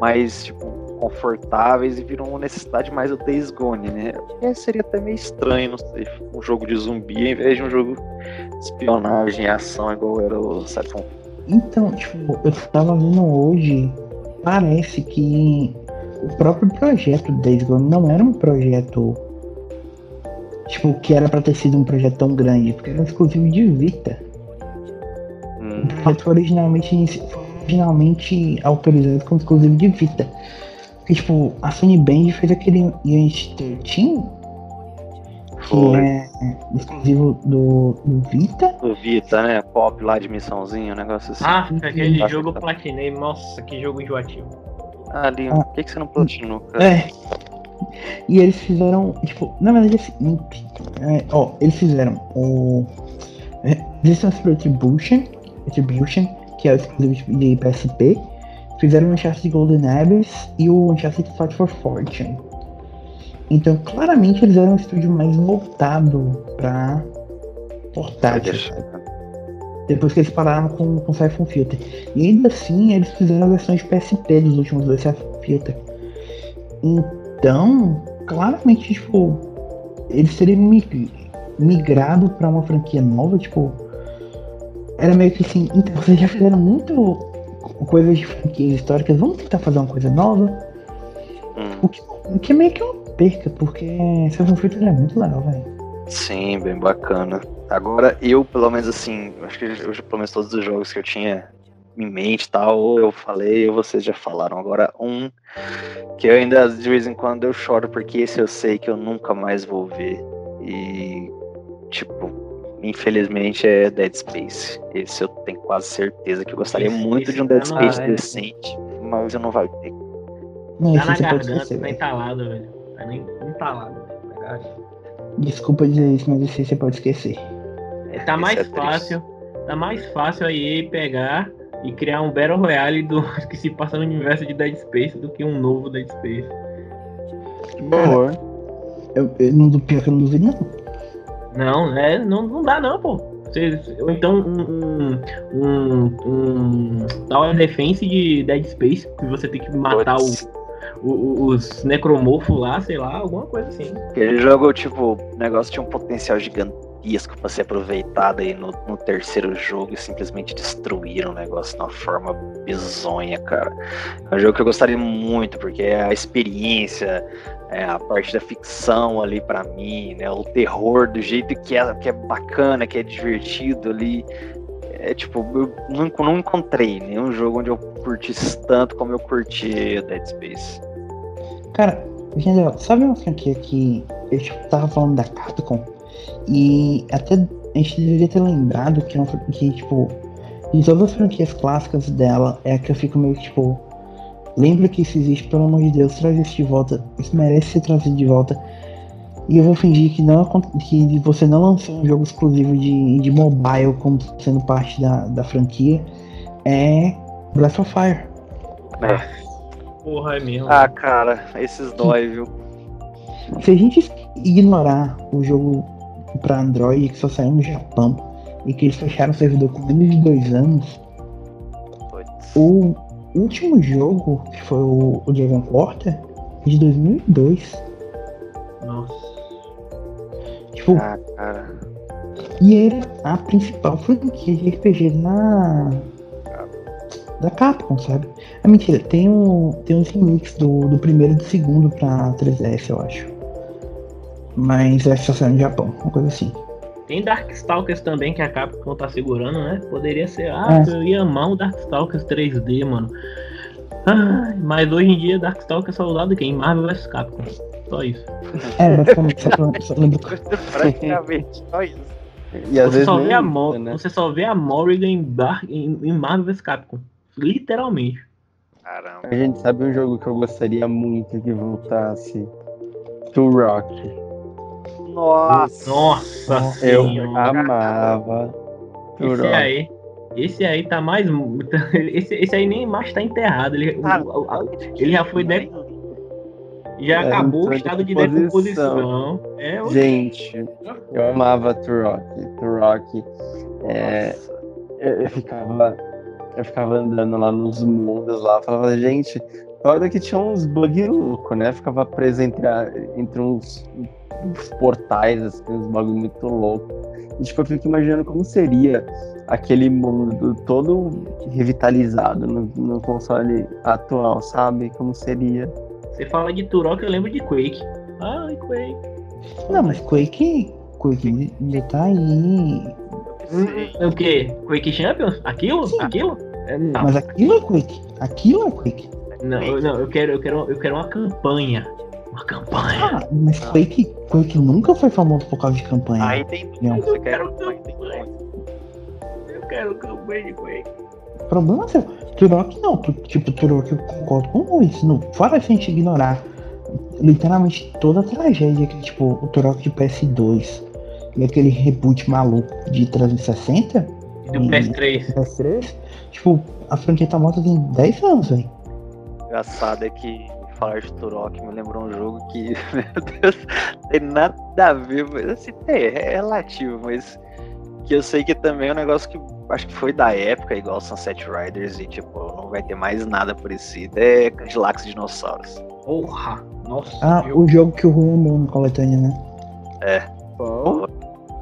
mais, tipo, confortáveis e viram uma necessidade mais do Days Gone, né? É, seria até meio estranho, não sei, um jogo de zumbi em vez de um jogo de espionagem e ação igual era o Siphon Então, tipo, eu tava vendo hoje, parece que o próprio projeto do Days Gone não era um projeto, tipo, que era pra ter sido um projeto tão grande, porque era exclusivo de Vita. Hum, O projeto foi originalmente, originalmente autorizado como exclusivo de Vita. Porque, tipo, a Sony Band fez aquele Unity 13, que foi. é exclusivo do, do Vita. do Vita, né? Pop lá de missãozinho, um negócio assim. Ah, aquele jogo eu platinei. Nossa, que jogo enjoativo. Ah, ali, Ah. por que, que você não platinou, cara? É. E eles fizeram, tipo, na verdade é o seguinte, é, ó, eles fizeram o é, Resistance Retribution, Retribution, que é o exclusivo de PSP, fizeram o Uncharted Golden Abyss e o Uncharted Fight for Fortune. Então, claramente eles eram um estúdio mais voltado pra portátil, sabe? depois que eles pararam com, com Siphon Filter. E ainda assim, eles fizeram versões de PSP dos últimos dois Siphon Filter. Então, claramente, tipo, eles teriam mig- migrado pra uma franquia nova, tipo. Era meio que assim, então vocês já fizeram muito coisas de franquias históricas, vamos tentar fazer uma coisa nova. Hum, O que, o que é meio que uma perca, porque Siphon Filter é muito legal, velho. sim, bem bacana. Agora, eu, pelo menos assim, acho que eu, pelo menos todos os jogos que eu tinha em mente e tal, ou eu falei, ou vocês já falaram. Agora, um que eu ainda, de vez em quando, eu choro, porque esse eu sei que eu nunca mais vou ver. E, tipo, infelizmente é Dead Space. Esse eu tenho quase certeza que eu gostaria Esse- muito esse de um Dead tá Space decente, mas eu não vai ter. Não, Tá na garganta, tá velho. entalado, velho. Tá nem entalado, velho. Desculpa dizer isso, mas aí você pode esquecer. Tá mais é triste. fácil. Tá mais fácil a EA pegar e criar um Battle Royale do que se passa no universo de Dead Space do que um novo Dead Space. Cara, eu, eu não do pior que eu não duvido, não. Não, é, não, não dá não, pô. Ou então um, um, um, um Tower Defense de Dead Space, que você tem que matar Puts. o, o- os necromorfos lá, sei lá, alguma coisa assim. Aquele jogo, tipo, o negócio tinha um potencial gigantesco pra ser aproveitado aí no, no terceiro jogo e simplesmente destruíram o negócio de uma forma bizonha, cara. É um jogo que eu gostaria muito, porque é a experiência, é a parte da ficção ali pra mim, né? O terror do jeito que é, que é bacana, que é divertido ali. É tipo, eu não, não encontrei nenhum jogo onde eu curtisse tanto como eu curti Dead Space. Cara, entendeu? Sabe uma franquia que eu tipo, tava falando da Capcom? E até a gente deveria ter lembrado que, é uma, que tipo, de todas as franquias clássicas dela, é a que eu fico meio que, tipo, lembra que isso existe, pelo amor de Deus, traz isso de volta. Isso merece ser trazido de volta. E eu vou fingir que, não, que você não lançou um jogo exclusivo de, de mobile como sendo parte da, da franquia. É Breath of Fire. Porra, é mesmo. Ah, cara, esses dói, viu? Se a gente ignorar o jogo pra Android que só saiu no Japão e que eles fecharam o servidor com menos de dois anos, o último jogo, que foi o, o Dragon Quarter, é de 2002. Nossa. Tipo, Ah, cara. e era a principal franquia de RPG na. Da Capcom, sabe? Ah, mentira, tem, um, tem uns remix do, do primeiro e do segundo pra 3DS, eu acho. Mas é só saiu no Japão, uma coisa assim. Tem Darkstalkers também que a Capcom tá segurando, né? Poderia ser. Ah, É. eu ia amar um Darkstalkers 3D, mano. Ah, mas hoje em dia Darkstalker é só usado quem? Marvel vs Capcom. Só isso. É, basicamente, só, pra- só lembro. Praticamente só isso. E às Você vezes só, vê a Mo- né? você só vê a Morrigan em, em, em Marvel vs Capcom. Literalmente. Caramba. A gente sabe um jogo que eu gostaria muito que voltasse. To Rock. Nossa. Nossa Eu senhora. amava. Esse aí. Esse aí tá mais. Esse, esse aí nem mais tá enterrado. Ele, o- ele já foi. De, já É, acabou o estado de decomposição. É, Gente, eu amava. To Rock. É, eu, eu ficava. Eu ficava andando lá nos mundos lá, falava, gente, olha que tinha uns bug louco, né? Ficava preso entre, a- entre uns, uns portais, assim, uns bagulho muito louco. E tipo, eu fico imaginando como seria aquele mundo todo revitalizado no, no console atual, sabe? Como seria. Você fala de Turok, eu lembro de Quake. Ai, Quake. Não, mas Quake. Quake ele tá aí. É o quê? Quake Champions? Aquilo? Sim. Aquilo? É, não. Mas aquilo é Quake. Aquilo é Quake. Não, eu, não, eu quero, eu quero, eu quero uma campanha. Uma campanha. Ah, mas Quake, Quake nunca foi famoso por causa de campanha. Aí tem Não. Você quer Eu quero campanha. Eu quero campanha de Quake. Problema é seu. Turok não. Tipo, Turok eu concordo com o Luiz. Não, fora se a gente ignorar literalmente toda a tragédia que, tipo, o Turok de PS2 e aquele reboot maluco de 360, E do Hum. PS3. PS3, tipo, a franquia tá morta tem 10 anos, velho. Engraçado é que falar de Turok me lembrou um jogo que, meu Deus, tem nada a ver, mas assim, é, é relativo, mas que eu sei que também é um negócio que acho que foi da época, igual Sunset Riders, e tipo, não vai ter mais nada parecido. É Cadillacs e Dinossauros. Porra! Nossa. Ah, eu- o jogo que o Rui amou no coletânea, né?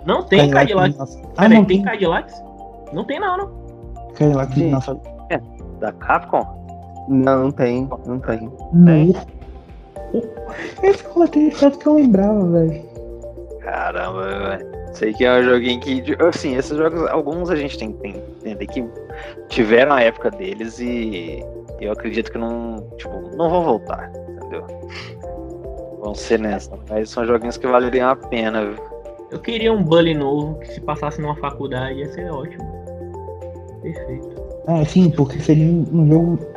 Não tem Cadillac. Nossa. Ah, Peraí, não tem Cadillacs? Não tem não, não. Cadillac Sim. nossa. Da Capcom? Não, não tem, não tem. Não. Esse coletânea é tanto que eu lembrava, velho. Caramba, velho. Sei que é um joguinho que. Assim, esses jogos, alguns a gente tem que entender que tiveram a época deles e eu acredito que não. Tipo, não vão voltar, entendeu? Vão ser nessa. Mas são joguinhos que valeriam a pena, viu? Eu queria um Bully novo que se passasse numa faculdade ia ser ótimo. Perfeito. É, sim, porque seria um um jogo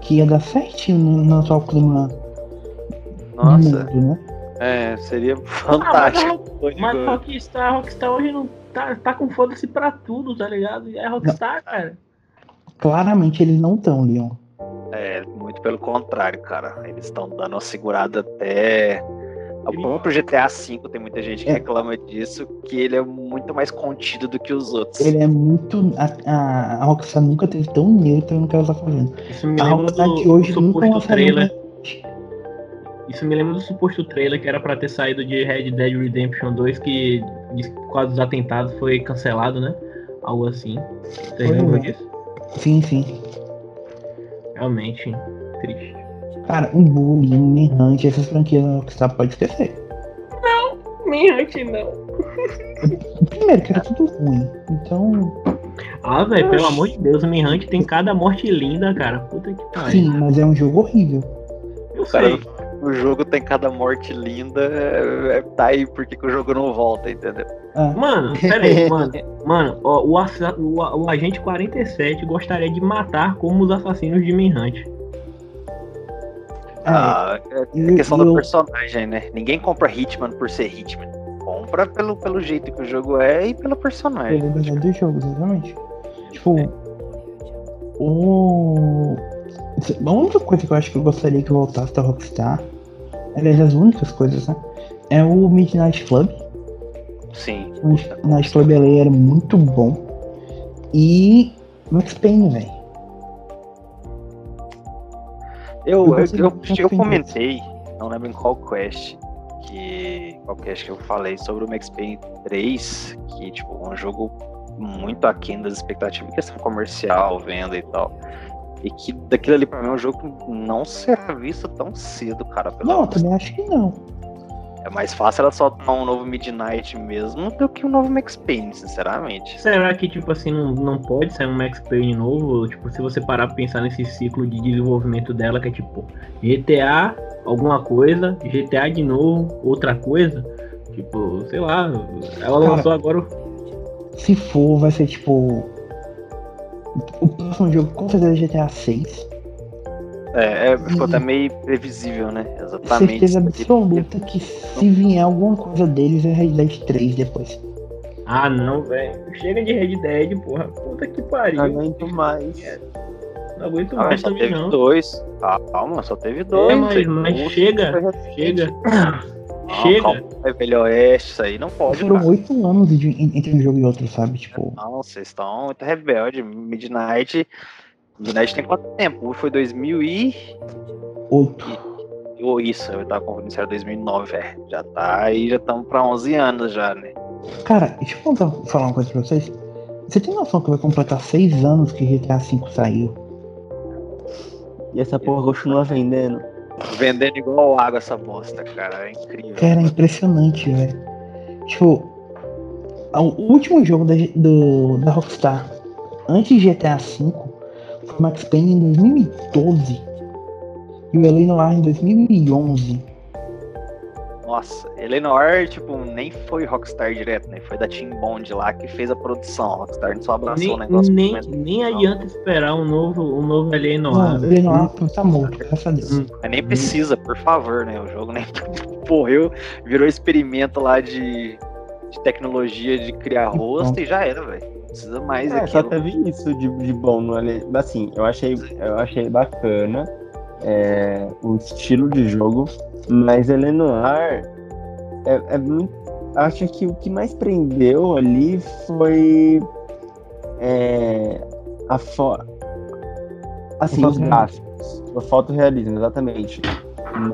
que ia dar certinho no, no atual clima do Nossa, mundo, né? é, seria Ah, fantástico. mas, a- mas Rockstar, Rockstar hoje não tá, tá com foda-se pra tudo, tá ligado? É Rockstar, cara. Claramente eles não estão, Leon. É, muito pelo contrário, cara. Eles estão dando uma segurada até. O próprio GTA V tem muita gente que É. reclama disso, que ele é muito mais contido do que os outros. Ele é muito. A, a, a Rockstar nunca teve tão neutra no que ela tá fazendo. Isso me A lembra Rockstar do, de hoje do nunca trailer. Isso me lembra do suposto trailer que era pra ter saído de Red Dead Redemption 2, que causa dos atentados foi cancelado, né? Algo assim. Vocês lembram né? disso? Sim, sim. Realmente, triste. Cara, um Bully, um Manhunt, essas franquias da Rockstar pode esquecer. Manhunt não. Primeiro, que era tudo ruim. Então. Ah, velho, pelo amor de Deus, o Manhunt tem cada morte linda, cara. Puta que pariu. Sim, mas é um jogo horrível. Eu Cara, sei. o jogo tem cada morte linda, é, é- tá aí porque que o jogo não volta, entendeu? Ah, Mano, pera aí, mano. Mano, ó, o, o, o agente 47 gostaria de matar como os assassinos de Manhunt. É, Ah, é e- questão do personagem, né? Ninguém compra Hitman por ser Hitman. Compra pelo, pelo jeito que o jogo é e pelo personagem. pela verdade do jogo, exatamente. Tipo, o. A única coisa que eu acho que eu gostaria que voltasse da Rockstar, aliás, as únicas coisas, né? É o Midnight Club. Sim. O Midnight Club ele era muito bom. E Max Payne, velho. Eu, Eu eu, eu, comentei, não lembro em qual quest, que. Qual quest que eu falei sobre o Max Payne 3, que, tipo, um jogo muito aquém das expectativas, questão comercial, venda e tal. E que daquilo ali pra mim é um jogo que não será visto tão cedo, cara. Não, eu também acho que não. É mais fácil ela soltar um novo Midnight mesmo do que um novo Max Payne, sinceramente. Será que, tipo assim, não, não pode sair um Max Payne novo? Tipo, se você parar pra pensar nesse ciclo de desenvolvimento dela, que é tipo GTA, alguma coisa, GTA de novo, outra coisa. Tipo, sei lá, ela Cara, lançou agora. Se for, vai ser tipo. O próximo jogo com certeza é GTA 6. É, é, ficou até meio previsível, né? Exatamente. Certeza absoluta que se vier alguma coisa deles é Red Dead 3 depois. Ah, não, velho. Chega de Red Dead, porra. Puta que pariu. Não aguento mais. Não aguento Ah, mais só também, teve não. dois. Ah, calma, só teve dois. É, mas, mas chega, chega. Não, Chega. calma, é Velho Oeste, isso aí não pode. Foram oito anos de- entre um jogo e outro, sabe? Tipo, Não, vocês estão muito rebelde. Midnight. Midnight tem quanto tempo? O foi 2000 e. oito. Ou isso, eu tava confundindo se era 2009, velho. Já tá aí, já estamos pra 11 anos já, né? Cara, deixa eu contar, falar uma coisa pra vocês. Você tem noção que vai completar seis anos que GTA V saiu? E essa porra continua vendendo. Vendendo igual água essa bosta, cara. É incrível. Cara, é impressionante, velho. Tipo, o último jogo da, do, da Rockstar antes de GTA V Max Payne em 2012 e o L.A. Noir em 2011. Nossa, Eleanor, tipo, nem foi Rockstar direto, né? Foi da Team Bond lá que fez a produção. Rockstar só abraçou Nem, o negócio. nem, nem adianta esperar um novo, um novo LA no Não, L.A. Noir tá morto, graças a Deus. Hum. mas nem precisa, por favor, né? O jogo nem morreu, virou experimento lá de, de tecnologia de criar E rosto pronto. e já era, velho. Precisa mais É, só teve isso de, de bom no Assim, eu achei, eu achei bacana é, o estilo de jogo, mas Eleanor é, é muito. Acho que o que mais prendeu ali foi é, a fo... assim, os gráficos, o fotorrealismo, exatamente.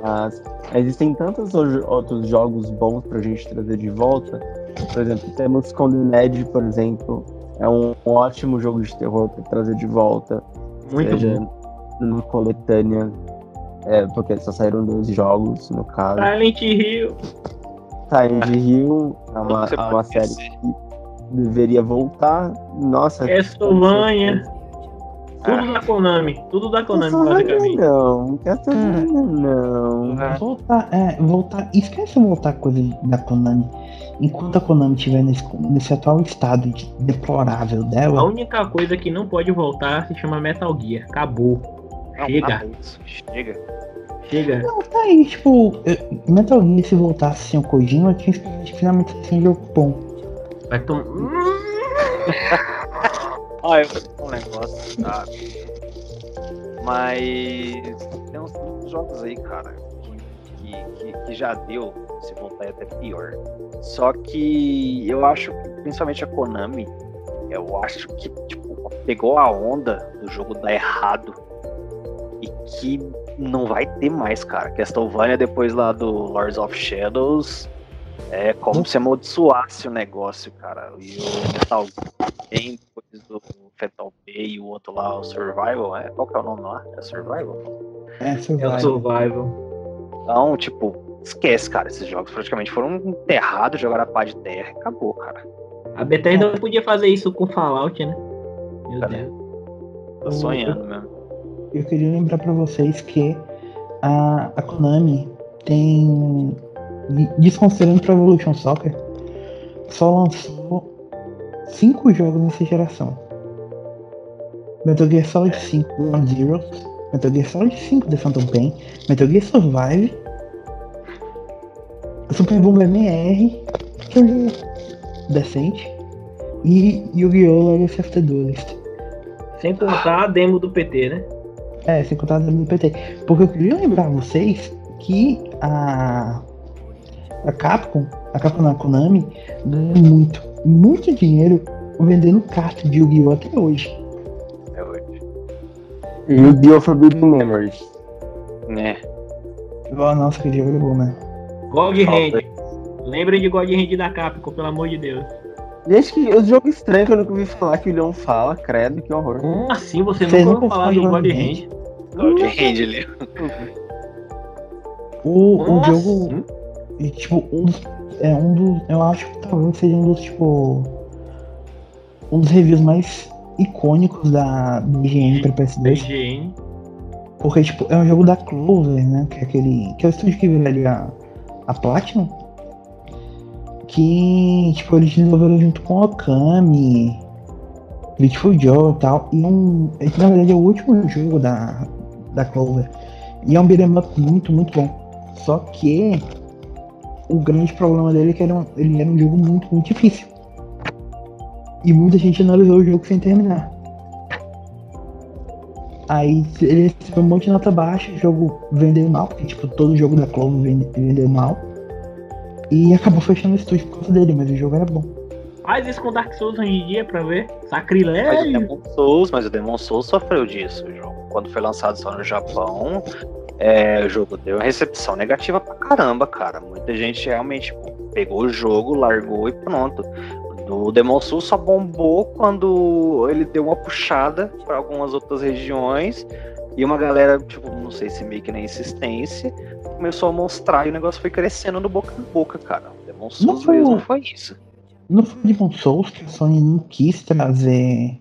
Mas existem tantos outros jogos bons pra gente trazer de volta. Por exemplo, temos Condemned, por exemplo, é um ótimo jogo de terror para trazer de volta. Muito seja bom. numa coletânea. É, porque só saíram dois jogos, no caso. Silent Hill. Silent Hill é uma, é uma série que deveria voltar. Nossa, Castlevania. Ah. Tudo da Konami. Tudo da Konami, basicamente. não, Castlevania não. Voltar, é, voltar. Esquece voltar coisa da Konami. Enquanto a Konami estiver nesse, nesse atual estado de- deplorável A dela, única coisa que não pode voltar se chama Metal Gear. Acabou. Não, Chega. isso, Chega. Chega. Não, tá aí, tipo, Metal Gear se voltasse sem o Kojima, eu tinha esperado que finalmente fosse um jogo bom. Vai tomar. Ah, eu vou um negócio, tá? Mas tem uns, uns jogos aí, cara, que, que, que já deu, se voltar é até pior. Só que eu acho que, principalmente a Konami, eu acho que tipo, pegou a onda do jogo dar errado e que não vai ter mais, cara. Castlevania depois lá do Lords of Shadows é como se amaldiçoasse o negócio, cara. E o Metal tem depois do Fatal Pay e o outro lá, o Survival, é? Qual que é o nome lá? É Survival? É, É o Survival. Survival. Então, tipo, esquece, cara. Esses jogos praticamente foram enterrados, jogaram a pá de terra e acabou, cara. A Bethesda podia fazer isso com Fallout, né? Meu Cara, Deus. Tô sonhando mesmo. Eu queria lembrar pra vocês que a, a Konami tem. Desconsiderando Pro Evolution Soccer, só lançou cinco jogos nessa geração. Metal Gear Solid 5 Ground Zero, Metal Gear Solid 5 The Phantom Pain, Metal Gear Survive, Super Bomber MR, que é um jogo decente, e Yu-Gi-Oh! Legacy of the Duelist. Sem contar a demo do PT, né? É, sem contar do PT. Porque eu queria lembrar vocês que a. A Capcom, a Capcom na Konami, ganha muito, muito dinheiro vendendo carta de Yu-Gi-Oh! até hoje. É hoje. E o The Forbidden Memories. Né? Oh, nossa, que jogo bom, né? God. Hand. Lembrem de God Hand da Capcom, pelo amor de Deus. Gente, que os jogos estranhos que eu nunca ouvi falar que o Leão fala, credo, que horror. Como assim você Vocês nunca ouviu falar do God de Hand? God Hand ali. O, o jogo. assim? E, tipo, um, é um dos. Eu acho que talvez seja um dos, tipo. Um dos reviews mais icônicos da do IGN pra PS2. IGN. Porque, tipo, é um jogo da Clover, né? Que é aquele. Que é o estúdio que viraria a, a Platinum. Que, tipo, eles desenvolveram junto com Okami, Beautiful Joe e tal. E um. Esse, na verdade, é o último jogo da, da Clover. E é um beat'em up muito, muito bom. Só que o grande problema dele é que era um, ele era um jogo muito, muito difícil. E muita gente analisou o jogo sem terminar. Aí ele recebeu um monte de nota baixa, o jogo vendeu mal, porque tipo, todo jogo da Clover vende, vendeu mal. E acabou fechando o estúdio por causa dele, mas o jogo era bom. Faz isso com Dark Souls hoje em dia pra ver. Mas o Sacrilégio. Demon Souls, mas o Demon Souls sofreu disso, o jogo. Quando foi lançado só no Japão, é, o jogo deu uma recepção negativa pra caramba, cara. Muita gente realmente pegou o jogo, largou e pronto. O Demon Souls só bombou quando ele deu uma puxada para algumas outras regiões e uma galera, tipo, não sei se meio que na insistência, começou a mostrar e o negócio foi crescendo no boca a boca, cara. O Demon Souls foi mesmo foi isso. Não foi Demon Souls que a Sony não quis trazer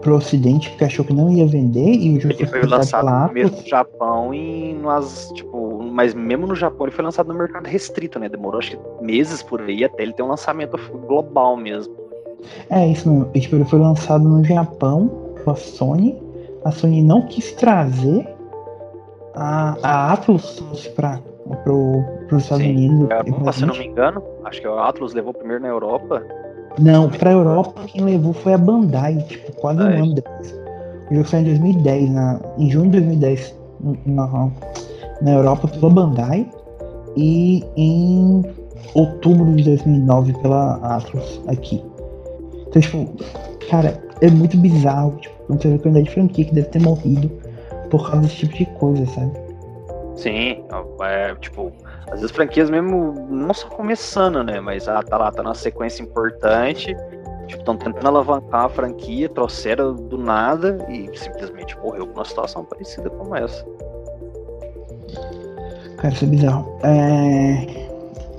pro ocidente porque achou que não ia vender e o Ele foi lançado pela primeiro no Japão e nas, tipo, mas mesmo no Japão ele foi lançado no mercado restrito, né? Demorou acho que meses por aí até ele ter um lançamento global mesmo. É isso mesmo. E, tipo, ele foi lançado no Japão pela Sony. A Sony não quis trazer. A, a Atlus trouxe para pro, pros Estados Sim, Unidos. A pra se não me engano, acho que o Atlus levou primeiro na Europa. Não, pra Europa quem levou foi a Bandai, tipo, quase um é? ano depois. O jogo saiu em 2010, na, em junho de 2010, na, na Europa pela Bandai e em outubro de 2009 pela Atlus aqui. Então, tipo, cara, é muito bizarro, tipo, quando você vê a quantidade de franquia que deve ter morrido por causa desse tipo de coisa, sabe? Sim, é, tipo, às vezes franquias mesmo não só começando, né? Mas ah, tá lá, tá numa sequência importante. Tipo, estão tentando alavancar a franquia, trouxeram do nada e simplesmente morreu com uma situação parecida como essa. Cara, isso é bizarro. É...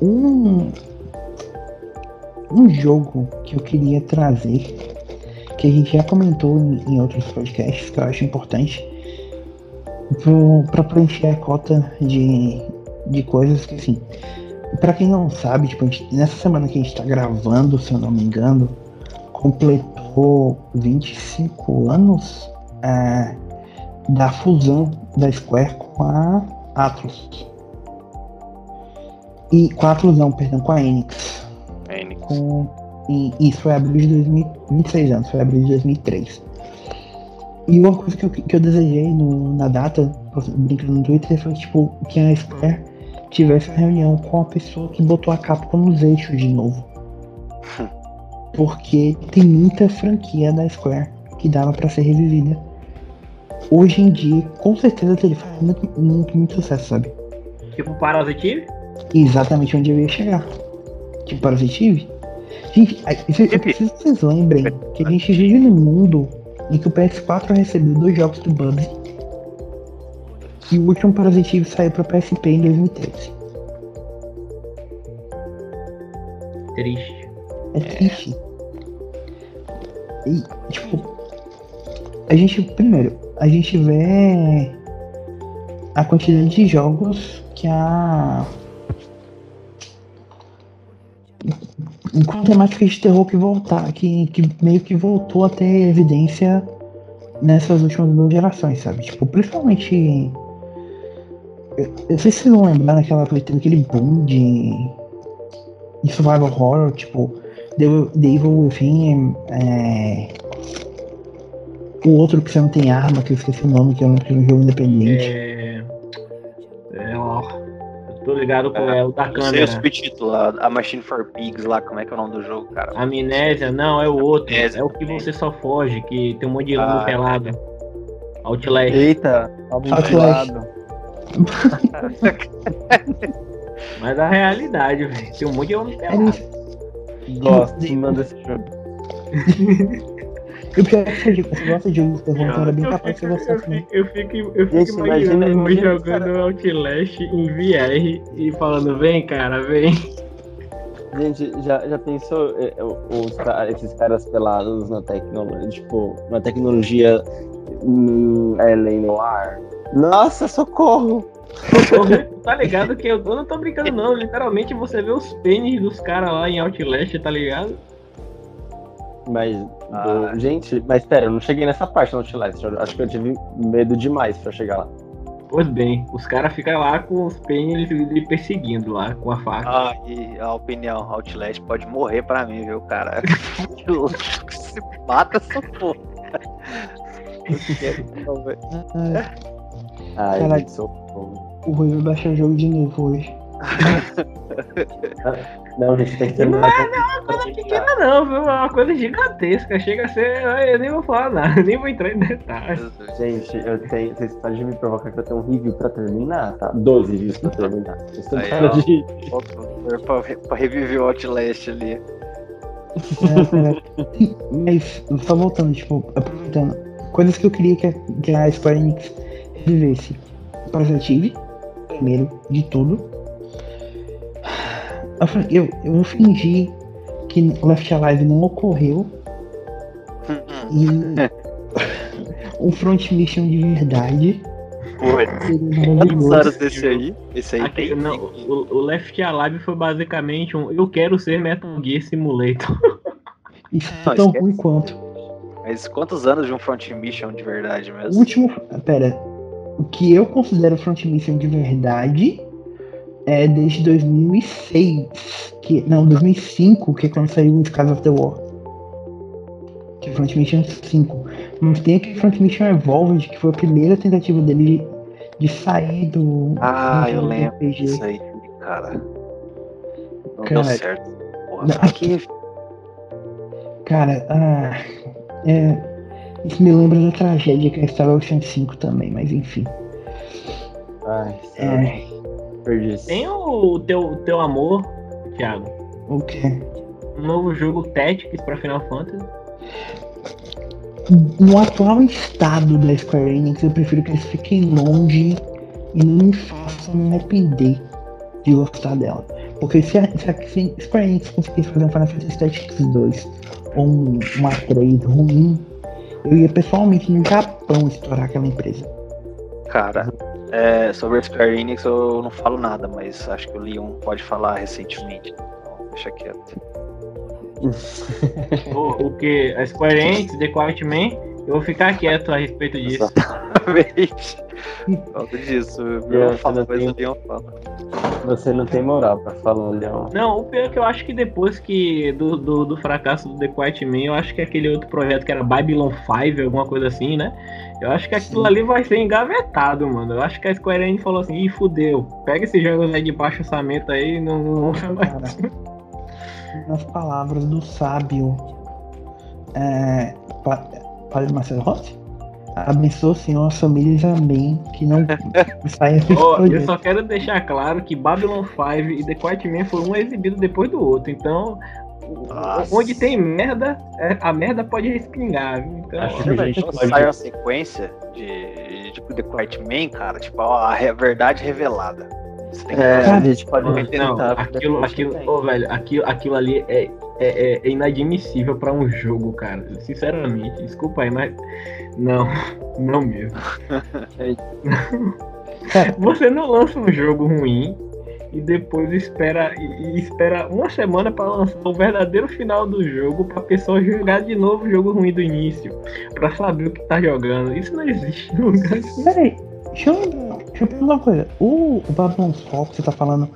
Um... um jogo que eu queria trazer, que a gente já comentou em, em outros podcasts, que eu acho importante, pro, pra preencher a cota de, de coisas que, assim, pra quem não sabe, tipo, gente- nessa semana que a gente tá gravando, se eu não me engano, completou 25 anos é, da fusão da Square com a Atlus. E com a Atlus não, perdão, com a Enix. Enix. Com, e isso foi abril de 2026 anos, foi abril de 2003. E uma coisa que eu, que eu desejei no- na data, brincando no Twitter, foi tipo, que a Square tivesse uma reunião com a pessoa que botou a Capcom nos eixos de novo. Porque tem muita franquia da Square que dava pra ser revivida. Hoje em dia, com certeza teria feito muito, muito, muito sucesso, sabe? Tipo Parasitive? Exatamente onde eu ia chegar. Tipo Parasitive. Gente, aí, eu, eu preciso que vocês lembrem que a gente vive num mundo em que o PS4 recebeu dois jogos do Bubsy. E o último Parasitive saiu pra PSP em 2013. Triste. É triste. E, tipo, a gente, primeiro, a gente vê a quantidade de jogos que a. Com temática de terror que voltar, que, que meio que voltou a ter evidência nessas últimas duas gerações, sabe? Tipo, principalmente. Eu, eu sei se vocês vão lembrar naquela teve aquele boom de. de survival horror, tipo. The, Evil Within, é, o outro que você não tem arma, que eu esqueci o nome, que é um, que é um jogo independente. É. tô ligado com é, o da Não sei o câmera. subtítulo, a, a Machine for Pigs lá, como é que é o nome do jogo, cara? Amnésia, não, é o outro. Amnésia É o que também. você só foge, que tem um monte de Ah. pelada. Outlast. Eita, Outlast. gelado. Mas a realidade, velho. Tem um monte de homem É pelado. Gosto, manda esse jogo. Eu pior que você, você gosta de terror, então era bem capaz de você eu fico, eu fico, eu fico Gente, imaginando imagina- jogando Outlast em VR e falando, vem cara, vem. Gente, já, já pensou eh, os, ca- esses caras pelados na tecnologia, tipo, na tecnologia hum, é, Lei Noir? Nossa, socorro! tá ligado que eu, eu não tô brincando não, literalmente você vê os pênis dos caras lá em Outlast, tá ligado? Mas, do- Ah. gente, mas pera, eu não cheguei nessa parte no Outlast. Eu acho que eu tive medo demais pra chegar lá. Pois bem, os caras ficam lá com os pênis lhe perseguindo lá com a faca. Ah, e a opinião, Outlast pode morrer pra mim, viu, cara? Se mata essa porra. Ah, Ai, Caralho. socorro. o Rui vai baixar o jogo de novo hoje. Não, gente, tem que terminar. Não, não, Pequena não, viu? É uma coisa gigantesca. Chega a ser. Eu nem vou falar nada, nem vou entrar em detalhes. Gente, eu tenho. Vocês podem me provocar que eu tenho um review pra terminar, tá? 12 reviews pra terminar. Vocês estão cara ó. de. Pra, pra reviver o Outlast ali. É. Mas, só voltando, tipo, aproveitando, coisas que eu queria que a, que a Square Enix revivesse. Parasite Eve, primeiro de tudo. Eu, eu, eu vou fingir que Left Alive não ocorreu e um front mission de verdade quantos maravilhoso. anos desse aí? Esse aí Aquele- tem. não, o, o Left Alive foi basicamente um Eu quero ser Metal Gear Simulator. Isso Não, é tão esquece. ruim quanto. Mas quantos anos de um front mission de verdade O mesmo? último. Pera. O que eu considero front mission de verdade é desde 2006. Que, não, 2005, que é quando saiu o Skies of the War. Que é Front Mission 5. Mas tem aquele Front Mission Evolved, que foi a primeira tentativa dele de sair do. Ah, do eu lembro RPG. Isso aí, cara. Não Cara, deu certo. Porra, não, aqui. Cara, ah, é, isso me lembra da tragédia que é Star Ocean 5 também, mas enfim. Ai, É, perdi. Tem o teu, teu amor, Thiago. o quê? Um novo jogo Tactics pra Final Fantasy. No atual estado da Square Enix, eu prefiro que eles fiquem longe e não me façam me arrepender de gostar dela. Porque se a, se a se Square Enix conseguisse fazer um Final Fantasy Tactics 2 ou um, um A3 ruim, eu ia pessoalmente no Japão estourar aquela empresa. Cara, é, sobre a Square Enix eu não falo nada, mas acho que o Leon pode falar recentemente. Então, deixa quieto. o, o que? A Square Enix, The Quiet Man. Eu vou ficar quieto a respeito disso. Exatamente. Falta disso. Eu falo, mas tenho- o Leon fala. Você não tem moral pra falar, Leão. Não, o pior é que eu acho que depois que do, do, do fracasso do The Quiet Man, eu acho que aquele outro projeto que era Babylon 5, alguma coisa assim, né? Eu acho que aquilo ali vai ser engavetado, mano. Eu acho que a Square Enix falou assim, ih, fudeu. Pega esses jogos aí de baixo orçamento aí e não, não mais. Nas palavras do sábio é, Pa- Padre Marcelo Rossi, abençoa o Senhor as famílias, amém, que não saia Ó, eu só quero deixar claro que Babylon 5 e The Quiet Man foi um exibido depois do outro. Então, Nossa. onde tem merda, é- a merda pode respingar. viu? Então, Acho que a gente Quando pode- sai uma sequência de, de tipo The Quiet Man, cara, tipo, a re- verdade revelada. Que É, a gente pode Não, tentar. aquilo, aquilo, ô, velho, aquilo, aquilo ali é, é, é- é inadmissível pra um jogo, cara. Sinceramente, desculpa aí, mas não, não mesmo. Cara, Você não lança um jogo ruim e depois espera e, e espera uma semana pra lançar o verdadeiro final do jogo pra pessoa jogar de novo o jogo ruim do início, Pra saber o que tá jogando. Isso não existe em lugar. Peraí, deixa eu, deixa eu perguntar uma coisa. O, o Babylon Fall que você tá falando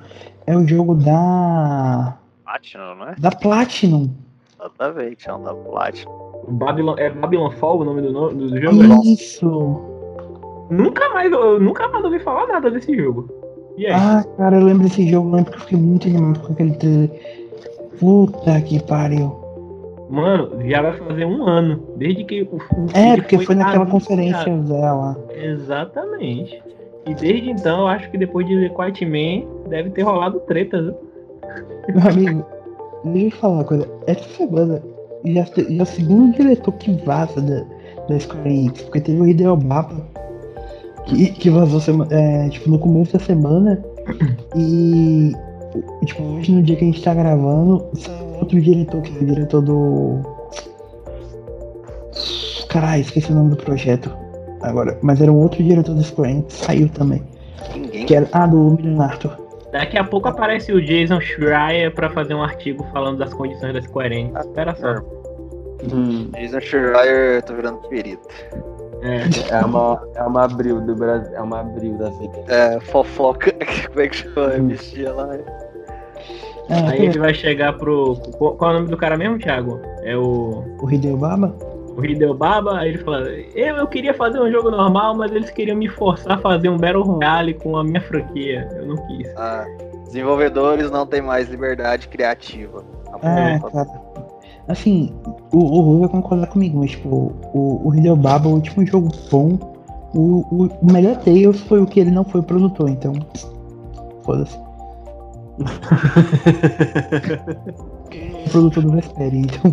é o jogo da. Platinum, não é? da Platinum. Exatamente, é um da Platinum. Babylon, é Babylon Fall o nome do, no- do jogo? Isso! Nunca mais, eu nunca mais ouvi falar nada desse jogo. E aí? Ah, cara, eu lembro desse jogo, eu lembro que eu fiquei muito animado com aquele trailer. Puta que pariu. Mano, já vai fazer um ano. Desde que o. o É, porque foi naquela anunciado. conferência dela. Exatamente. E desde então, eu acho que depois de Quiet Man, deve ter rolado treta, viu? Meu amigo, deixa eu falar uma coisa. Essa semana já, já o segundo diretor que vaza da, da Square Enix, porque teve o Hideo Baba, que, que vazou é, tipo, no começo da semana, e tipo, hoje no dia que a gente tá gravando, saiu outro diretor, que é o diretor do. Caralho, esqueci o nome do projeto agora, mas era um outro diretor da Square Enix, saiu também. Ninguém. Que era, ah, do Million Arthur. Daqui a pouco aparece o Jason Schreier pra fazer um artigo falando das condições da Square Enix. Espera só. Hum, Jason Schreier, tô virando perito. É. é uma, é uma abril do Brasil. É uma abril da vida. É, fofoca. Como é que chama a bichinha lá? Ah, Aí ele vai chegar pro. Qual qual é o nome do cara mesmo, Thiago? É o. o Hideo Baba? O Hideo Baba, aí ele fala, eu, eu queria fazer um jogo normal, mas eles queriam me forçar a fazer um Battle Royale com a minha franquia. Eu não quis. Ah, desenvolvedores não têm mais liberdade criativa. É, cara. Assim, o, o Rui vai concordar comigo, mas tipo, o, o Hideo Baba, o último jogo bom, o, o, o melhor Tales foi o que ele não foi produtor, então. Foda-se. O produtor do Vesperi, então.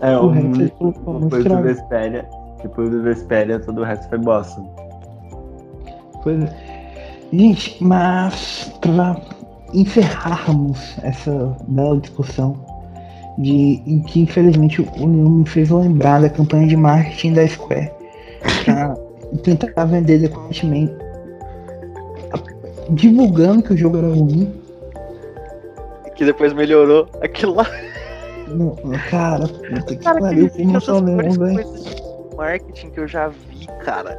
É, O o resto ele único- colocou no depois do. Vesperia. Depois do Vesperia, todo o resto foi bosta. Pois é. Gente, mas pra encerrarmos essa bela discussão de em que infelizmente o Leon me fez lembrar da campanha de marketing da Square pra tentar vender Man divulgando que o jogo era ruim. Que depois melhorou aquilo lá. Não, cara, puta que Cara, pariu, que como só piores velho. marketing que eu já vi, cara.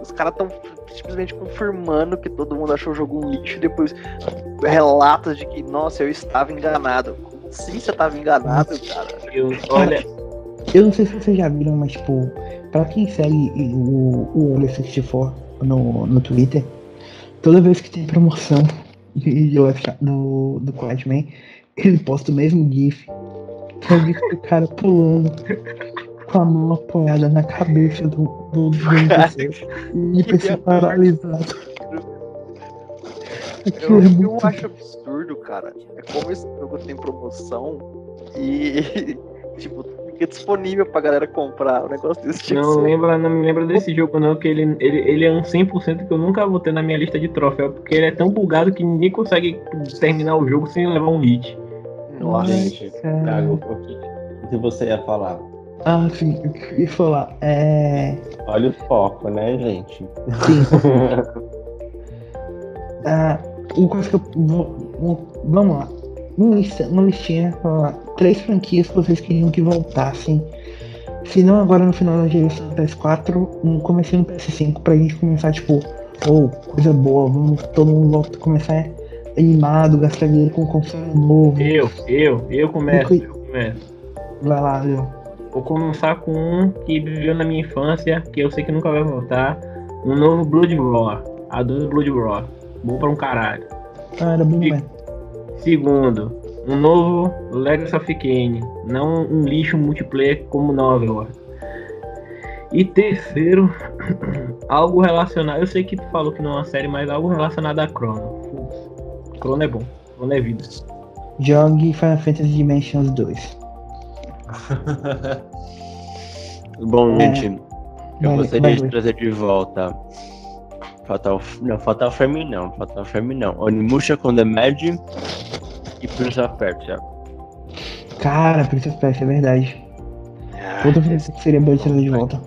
Os caras estão simplesmente confirmando que todo mundo achou o jogo um lixo e depois relatos de que, nossa, eu estava enganado. Assim você estava enganado, cara? Eu, olha, Eu não sei se vocês já viram, mas tipo, pra quem segue o, o Olho 64 no, no Twitter, toda vez que tem promoção de, do, do Quiet Man, ele posta o mesmo GIF. Que é o GIF do cara pulando com a mão apoiada na cabeça do, do, do. E NPC paralisado. Aquilo Eu, é eu muito acho absurdo, cara. É como esse jogo tem promoção e, tipo, fica disponível pra galera comprar. O negócio desse tipo. não, lembra, não me lembra desse jogo não, que ele, ele, ele é um 100% que eu nunca vou ter na minha lista de troféu, porque ele é tão bugado que ninguém consegue terminar o jogo sem levar um hit. Nossa. Gente. Thiago, o que, o que você ia falar? Ah, sim, eu queria falar. É. Olha o foco, né, gente? Sim. Ah, uma coisa que eu vou- vamos lá. Uma, lista, uma listinha três franquias que vocês queriam que voltassem. Se não agora no final da geração do PS4, no começo do PS5 pra gente começar, tipo, ou coisa boa, vamos todo mundo volta, começar animado, gastar dinheiro com um console novo. Eu, eu, eu começo, eu começo. Vai lá, Leo. Vou começar com um que viveu na minha infância, que eu sei que nunca vai voltar. Um novo Blood Roar. Adoro Blood Roar. Bom pra um caralho. Ah, era bom mesmo. Segundo, um novo Legacy of Kain. Não um lixo multiplayer como novel. E terceiro, algo relacionado. Eu sei que tu falou que não é uma série, mas algo relacionado a Chrono. Chrono é bom. Chrono é vida. Jogue Final Fantasy Dimensions 2. Bom, É. gente, eu Vai, gostaria vai, de vai. trazer de volta Fatal, não, Fatal Frame não, Fatal Frame não. Onimusha com The Mad e Prince of Persia. Cara, Prince of Persia, é verdade. Outra franquia que seria boa de trazer de volta.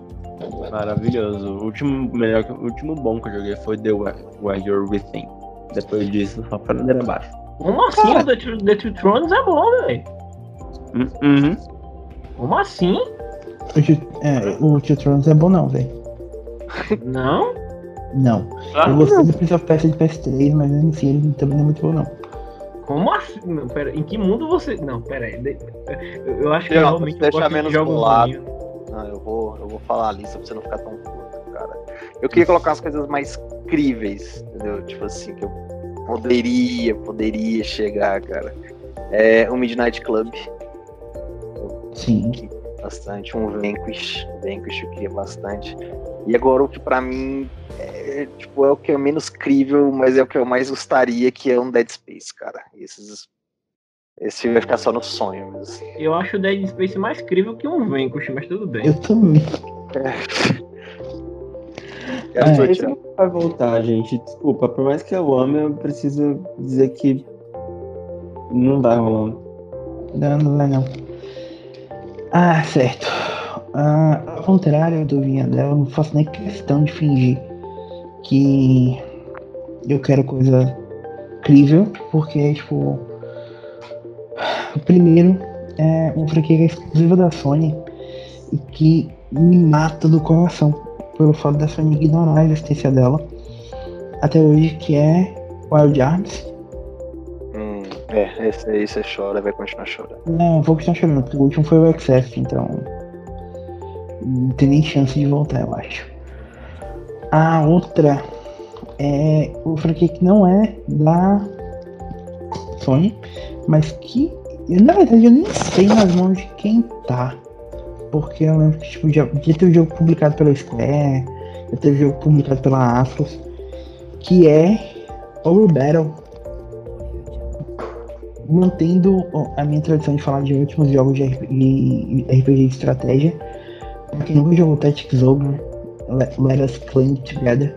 Maravilhoso. O último, melhor, o último bom que eu joguei foi The Where, You're Within. Depois disso, só para ladeira abaixo. Como assim? O The, Two- The Two Thrones é bom, velho. Hum, Uhum. Como assim? O é, o Tio Thrones é bom não, velho. Não? Não. Ah, eu gostei do Prince of Persia de PS3, mas assim ele também não é muito bom não. Como assim? Não, pera, em que mundo você. Não, pera aí. de- Eu, eu acho que Não, realmente eu gosto de menos jogos bolado. ruins. Não, eu vou, eu vou falar a lista pra você não ficar tão puto, cara. Eu queria colocar as coisas mais críveis, entendeu? Tipo assim, que eu poderia, poderia chegar, cara. É o Midnight Club, Sim. bastante. Um Vanquish, Vanquish eu queria bastante. E agora o que pra mim é, tipo, é o que é menos crível, mas é o que eu mais gostaria, que é um Dead Space, cara. Esses Esse vai ficar só no sonho mesmo. Eu acho o Dead Space mais crível que um Vanquish, mas tudo bem. Eu também. É, eu sou Esse vai voltar, gente. Desculpa, por mais que eu ame, eu preciso dizer que não vai rolar. Não, não vai não. Ah, certo. Ah, ao contrário do Vinhadel, eu não faço nem questão de fingir que eu quero coisa crível, porque, tipo. Primeiro, é uma franquia exclusiva da Sony e que me mata do coração pelo fato da Sony ignorar a existência dela até hoje, que é Wild Arms. Hum, é, esse aí você chora, vai continuar chorando. Não, vou continuar chorando, porque o último foi o XF, então. Não tem nem chance de voltar, eu acho. A outra é o franquia que não é da Sony, mas que na verdade eu nem sei nas mãos de quem tá. Porque eu lembro que tipo, já, já teve jogo publicado pela Square, já teve jogo publicado pela Atlus, que é Over Battle mantendo a minha tradição de falar de últimos jogos de RPG de estratégia. Quem nunca jogou Tactics Ogre, Let Let Us Cling Together,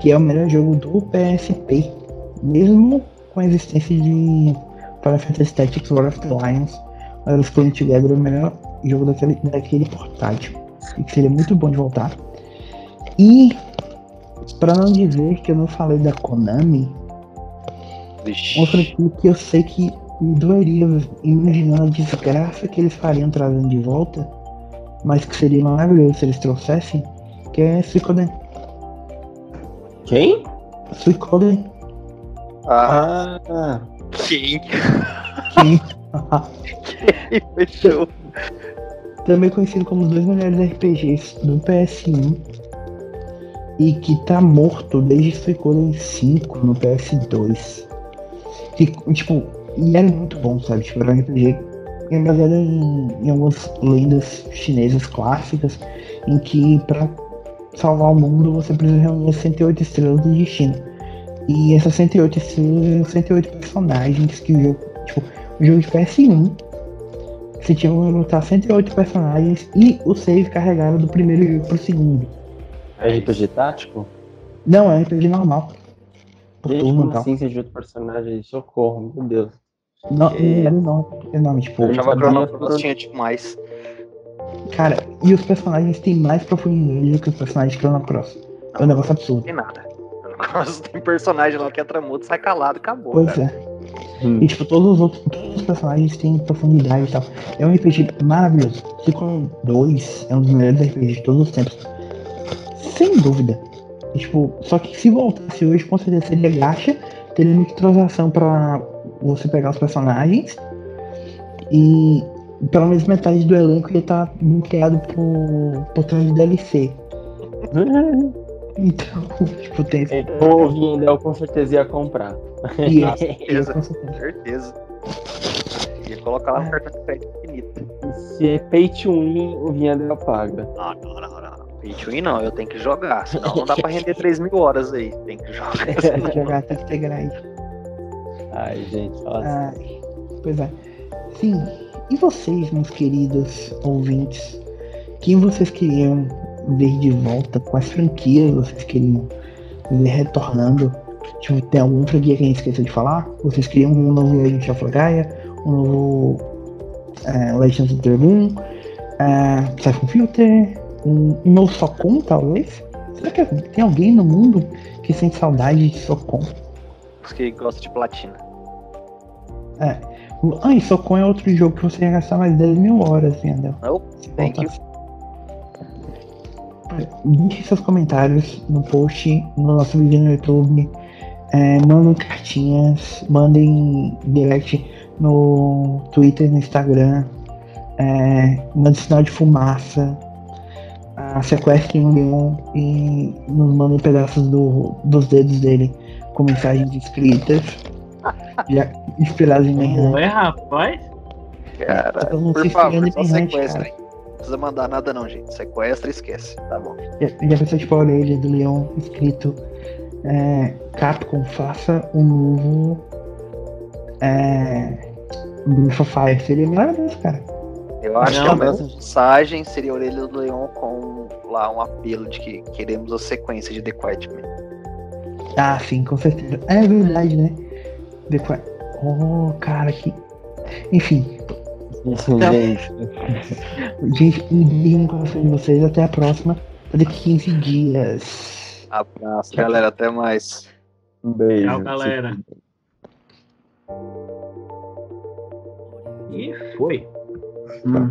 que é o melhor jogo do PSP, mesmo com a existência de Final Fantasy Tactics War of the Lions. Let Us Cling Together é o melhor jogo daquele, daquele portátil, e que seria muito bom de voltar. E, para não dizer que eu não falei da Konami, uma franquia que eu sei que me doeria imaginando a desgraça que eles fariam trazendo de volta, mas que seria maravilhoso se eles trouxessem, que é Suicoden. Quem? Suicoden, Ah, Ah, quem? que Fechou. também conhecido como os dois melhores RPGs do PS1 e que tá morto desde Suicoden 5 no PS2. Que, tipo, e era muito bom, sabe? Tipo, era um RPG é baseado em, em algumas lendas chinesas clássicas em que pra salvar o mundo você precisa reunir as 108 estrelas do destino. E essas 108 estrelas eram 108 personagens que o jogo, tipo, o jogo de PS1 você tinha que lutar 108 personagens e o save carregado do primeiro jogo pro segundo. RPG tático? Não, é RPG normal. Por Gente, turno como tal. assim você de outro personagem? Socorro, meu Deus. Não, não era enorme, enorme, tipo. Eu achava que Chrono Cross tinha tipo mais. Cara, e os personagens têm mais profundidade do que os personagens de Chrono Cross. É um negócio absurdo. Tem nada. Chrono Cross tem personagem lá que é tramudo, sai calado, acabou. Pois cara. é. Hum. E tipo, todos os outros todos os personagens têm profundidade e tal. É um RPG maravilhoso. Suicon 2 é um dos melhores RPGs de todos os tempos. Sem dúvida. E, tipo, só que se voltasse hoje, com certeza seria gacha, teria microtransação pra você pegar os personagens. E pelo menos metade do elenco ia estar bloqueado por, por trás de DLC. Então, tipo, tem esse. O Vindel com certeza ia comprar. Com é, certeza. com certeza. Certeza. Ia colocar lá no cartão de crédito infinito. Se é pay to win, o Vindel paga. Não, não, não, não. Pay to win não, eu tenho que jogar. Senão não dá pra render 3 mil horas aí. Tem que jogar. senão- Jogar tem que ter grind. Ai, gente, fala pois é. Sim. E vocês, meus queridos ouvintes? Quem vocês queriam ver de volta? Quais franquias vocês queriam ver retornando? Tipo, tem alguma franquia que a gente esqueceu de falar? Vocês queriam um novo Legend of Gaia? Um novo é, Legends of Moon? É, Siphon Filter? Um, um novo Socon, talvez? Será que tem alguém no mundo que sente saudade de Socon? Os que gostam de platina. Ah, e Socon é outro jogo que você ia gastar mais 10 mil horas, entendeu? Não, thank you. voltasse. Deixe seus comentários no post, no nosso vídeo no YouTube. É, mandem cartinhas, mandem direct no Twitter, no Instagram. É, mandem sinal de fumaça. Ah, sequestrem o Leon e nos mandem pedaços do- dos dedos dele com mensagens escritas. já inspiradas em minha Ué, rapaz? Cara, não por favor, se é só aí. Não precisa mandar nada não, gente. Sequestra e esquece. Tá bom. Já, já pensou tipo a orelha do leão escrito é, Capcom faça um novo é, Bruxa Fire seria maravilhoso, cara. Eu acho Não, que a mas- mensagem seria a orelha do leão com lá um apelo de que queremos a sequência de The Quiet Man. Ah, sim, com certeza. É verdade, né? Depois. Oh, cara, que. Enfim, Gente, gente, um beijo no coração de vocês. Até a próxima. Daqui 15 dias. Abraço, galera. Até mais. um beijo. Tchau, galera. E foi. Hum.